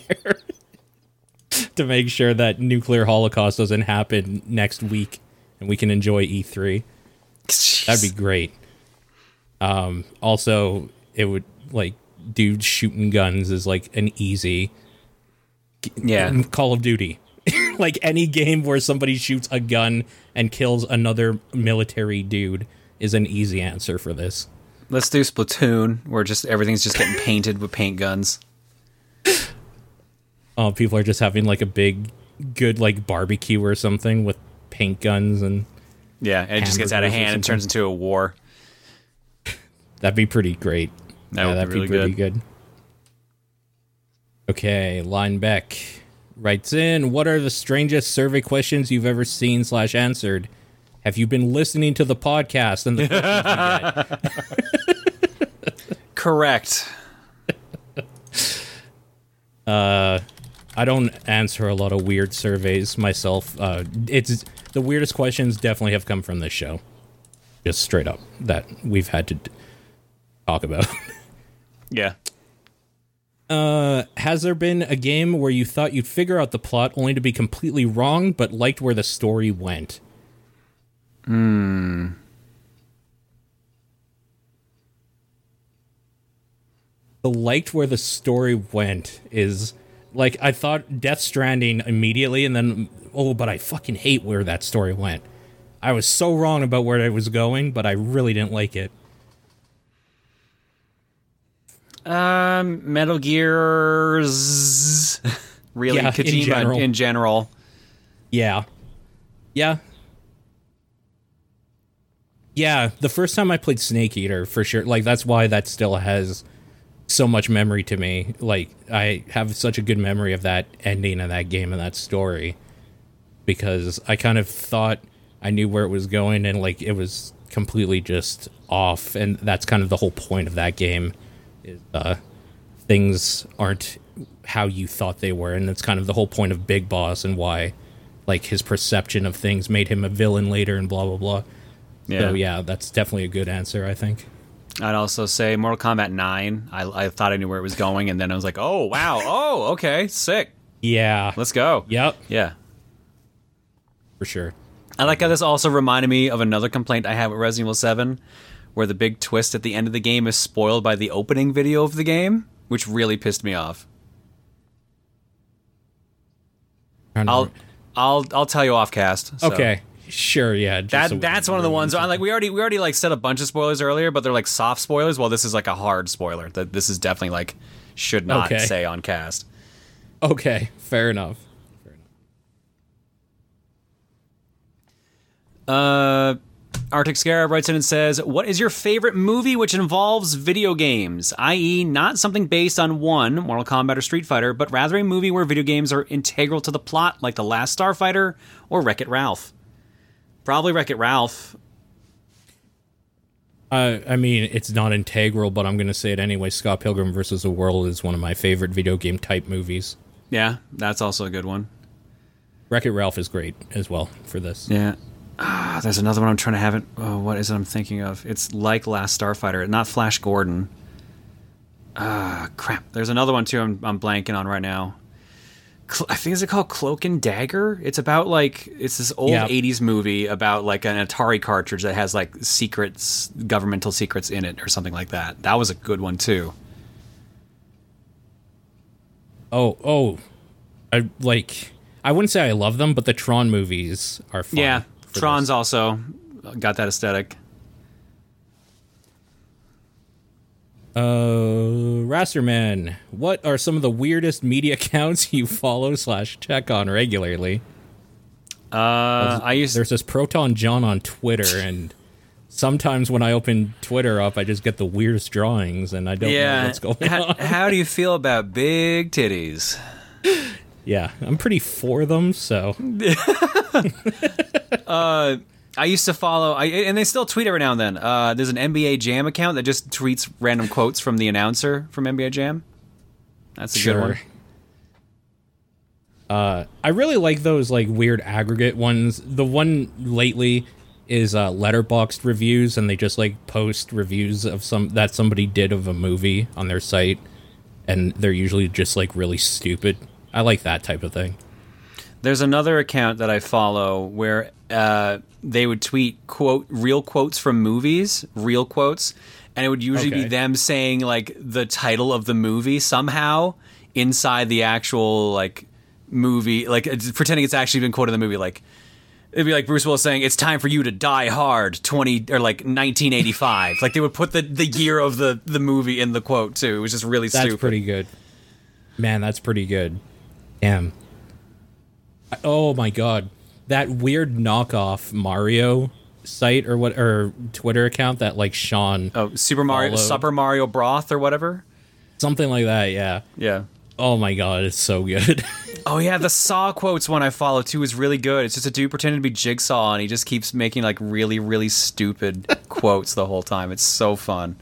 to make sure that nuclear holocaust doesn't happen next week and we can enjoy E3. That'd be great. Um, also, it would like dudes shooting guns is like an easy yeah. in Call of Duty. like any game where somebody shoots a gun and kills another military dude is an easy answer for this. Let's do Splatoon, where just everything's just getting painted with paint guns. Oh, people are just having like a big, good like barbecue or something with paint guns, and Yeah, and it just gets out of hand and turns into a war. that'd be pretty great. That yeah, would that'd really be pretty good. Okay, Linebeck writes in: What are the strangest survey questions you've ever seen slash answered? Have you been listening to the podcast and the questions you get? Correct. Uh I don't answer a lot of weird surveys myself. Uh, it's the weirdest questions definitely have come from this show, just straight up that we've had to d- talk about. Yeah. Has there been a game where you thought you'd figure out the plot only to be completely wrong, but liked where the story went? Hmm. The liked where the story went is like I thought Death Stranding immediately, and then oh, but I fucking hate where that story went. I was so wrong about where it was going, but I really didn't like it. Um, Metal Gears. really, Yeah, in Kojima general. in general. Yeah. Yeah. Yeah, the first time I played Snake Eater, for sure. Like, that's why that still has so much memory to me. Like, I have such a good memory of that ending of that game and that story. Because I kind of thought I knew where it was going and, like, it was completely just off. And that's kind of the whole point of that game. Is, uh, things aren't how you thought they were. And that's kind of the whole point of Big Boss and why like his perception of things made him a villain later and blah blah blah. Yeah. So yeah, that's definitely a good answer, I think. I'd also say Mortal Kombat 9. I, I thought I knew where it was going, and then I was like, oh, wow. Oh, okay. Sick. Yeah. Let's go. Yep, Yeah. for sure. I like how this also reminded me of another complaint I had with Resident Evil 7, where the big twist at the end of the game is spoiled by the opening video of the game, which really pissed me off. I'll I'll I'll tell you off cast. so. okay. Sure, yeah. That so that's one of the ones. I like we already we already like said a bunch of spoilers earlier, but they're like soft spoilers. Well, this is like a hard spoiler. That this is definitely like should not Okay. say on cast. Okay, fair enough. Fair enough. Uh, Arctic Scarab writes in and says, "What is your favorite movie which involves video games? I.e., not something based on one Mortal Kombat or Street Fighter, but rather a movie where video games are integral to the plot, like The Last Starfighter or Wreck It Ralph. Probably Wreck It Ralph. Uh, I mean, it's not integral, but I'm going to say it anyway. Scott Pilgrim versus the World is one of my favorite video game type movies. Yeah, that's also a good one. Wreck It Ralph is great as well for this. Yeah." Ah, there's another one I'm trying to have it. Oh, what is it I'm thinking of? It's like Last Starfighter, not Flash Gordon. Ah, crap. There's another one too. I'm I'm blanking on right now. Cl- I think is it called Cloak and Dagger. It's about like it's this old Yeah. '80s movie about like an Atari cartridge that has like secrets, governmental secrets in it, or something like that. That was a good one too. Oh, oh, I like. I wouldn't say I love them, but the Tron movies are fun. yeah, Tron's this. also got that aesthetic. Uh, Rasterman, what are some of the weirdest media accounts you follow slash check on regularly? Uh, I used There's this Proton John on Twitter, and sometimes when I open Twitter up, I just get the weirdest drawings, and I don't know what's going how, on. how do you feel about big titties? Yeah, I'm pretty for them, so I used to follow, I, and they still tweet every now and then. Uh, there's an NBA Jam account that just tweets random quotes from the announcer from NBA Jam. That's a good one. Uh, I really like those like weird aggregate ones. The one lately is uh, Letterboxd reviews, and they just like post reviews of some that somebody did of a movie on their site, and they're usually just like really stupid. I like that type of thing. There's another account that I follow where uh, they would tweet quote real quotes from movies, real quotes, and it would usually be them saying like the title of the movie somehow inside the actual like movie, like it's, pretending it's actually been quoted in the movie, like It'd be like Bruce Willis saying, "It's time for you to die hard." Twenty or like 1985. like they would put the the year of the the movie in the quote too. It was just really That's stupid. pretty good. Man, that's pretty good. Damn. Oh my god. That weird knockoff Mario site or what or Twitter account that like Sean Oh, Super Mario, Follow. Super Mario Broth or whatever. something like that, yeah. Yeah. Oh my god, it's so good. Oh yeah, the Saw quotes one I follow too is really good. It's just a dude pretending to be Jigsaw and he just keeps making like really really stupid quotes the whole time. It's so fun.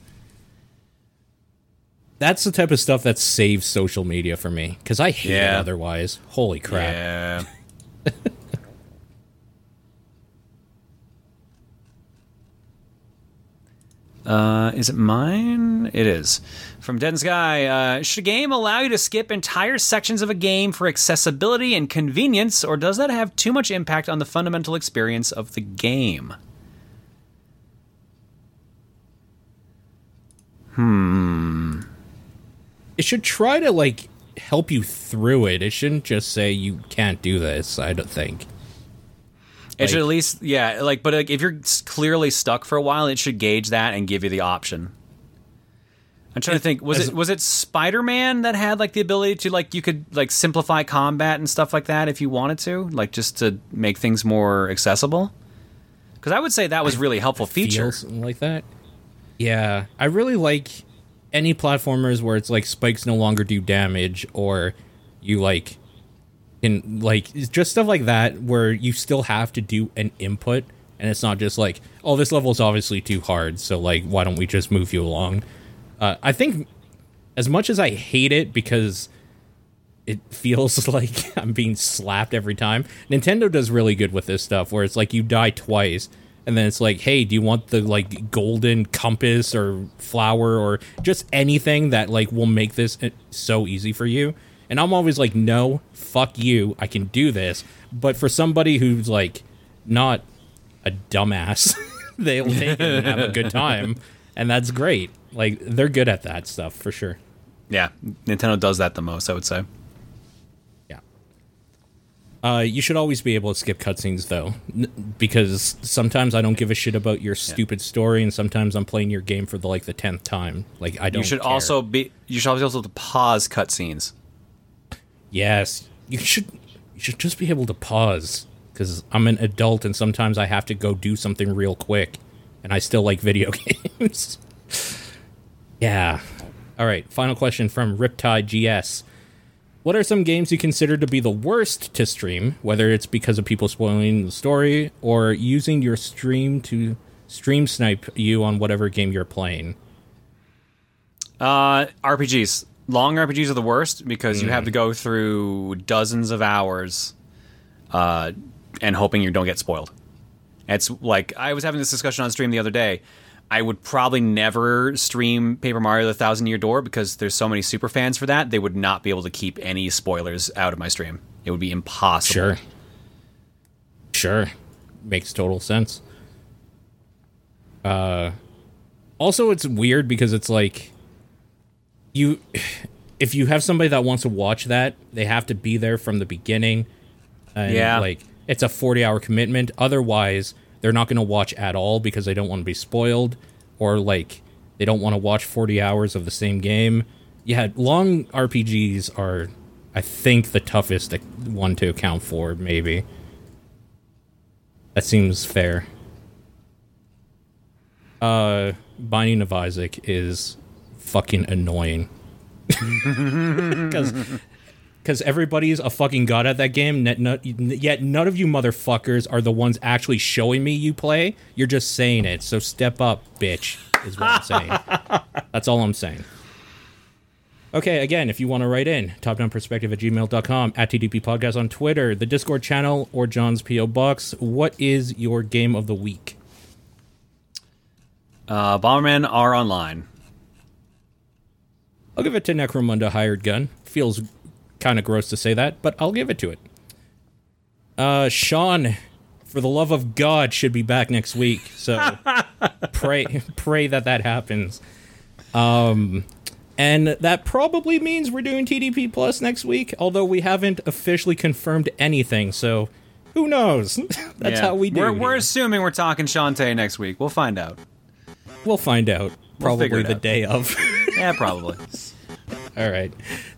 That's the type of stuff that saves social media for me cuz I hate it otherwise. Holy crap. Yeah. Uh, is it mine? It is. From Dead and Sky, uh, should a game allow you to skip entire sections of a game for accessibility and convenience, or does that have too much impact on the fundamental experience of the game? It should try to like help you through it. It shouldn't just say you can't do this, I don't think. It should at least, yeah, like, but like, if you're clearly stuck for a while, it should gauge that and give you the option. I'm trying to think. Was as- it was it Spider Man that had like the ability to like you could like simplify combat and stuff like that if you wanted to, like just to make things more accessible? Because I would say that was really helpful feature. like that. Yeah, I really like any platformers where it's like spikes no longer do damage, or you like can like just stuff like that where you still have to do an input, and it's not just like oh this level is obviously too hard, so like why don't we just move you along? Uh, I think as much as I hate it because it feels like I'm being slapped every time. Nintendo does really good with this stuff where it's like you die twice and then it's like, "Hey, do you want the like golden compass or flower or just anything that like will make this uh, so easy for you?" And I'm always like, "No, fuck you. I can do this." But for somebody who's like not a dumbass, they'll take it and have a good time, and that's great. Like they're good at that stuff for sure. Yeah, Nintendo does that the most, I would say. Uh, you should always be able to skip cutscenes though, n- because sometimes I don't give a shit about your stupid story, and sometimes I'm playing your game for the like the tenth time. Like I don't. You should care. also be. You should also be able to pause cutscenes. Yes, you should. You should just be able to pause because I'm an adult, and sometimes I have to go do something real quick, and I still like video games. yeah. All right. Final question from Riptide GS. What are some games you consider to be the worst to stream, whether it's because of people spoiling the story or using your stream to stream snipe you on whatever game you're playing? Uh, RPGs. Long RPGs are the worst because you have to go through dozens of hours, uh, and hoping you don't get spoiled. It's like I was having this discussion on stream the other day. I would probably never stream Paper Mario: The Thousand Year Door because there's so many super fans for that. They would not be able to keep any spoilers out of my stream. It would be impossible. Sure. Sure. Makes total sense. Uh also it's weird because it's like you if you have somebody that wants to watch that, they have to be there from the beginning. And Yeah. like it's a 40-hour commitment. Otherwise, they're not going to watch at all because they don't want to be spoiled or like they don't want to watch 40 hours of the same game. Yeah, long RPGs are I think the toughest one to account for maybe. That seems fair. Uh Binding of Isaac is fucking annoying. Cuz because everybody's a fucking god at that game. Yet none of you motherfuckers are the ones actually showing me you play. You're just saying it. So step up, bitch, is what I'm saying. That's all I'm saying. Okay, again, if you want to write in, topdownperspective at gmail.com, at TDP Podcast on Twitter, the Discord channel, or John's P.O. Box. What is your game of the week? Uh, Bomberman R Online. I'll give it to Necromunda Hired Gun. Feels kind of gross to say that, but I'll give it to it. Uh, Sean, for the love of God, should be back next week. So pray, pray that that happens. Um, and that probably means we're doing TDP Plus next week, although we haven't officially confirmed anything. So who knows? That's yeah. how we do. We're, we're assuming we're talking Shantae next week. We'll find out. We'll find out. We'll probably the out. day of. yeah, probably. All right.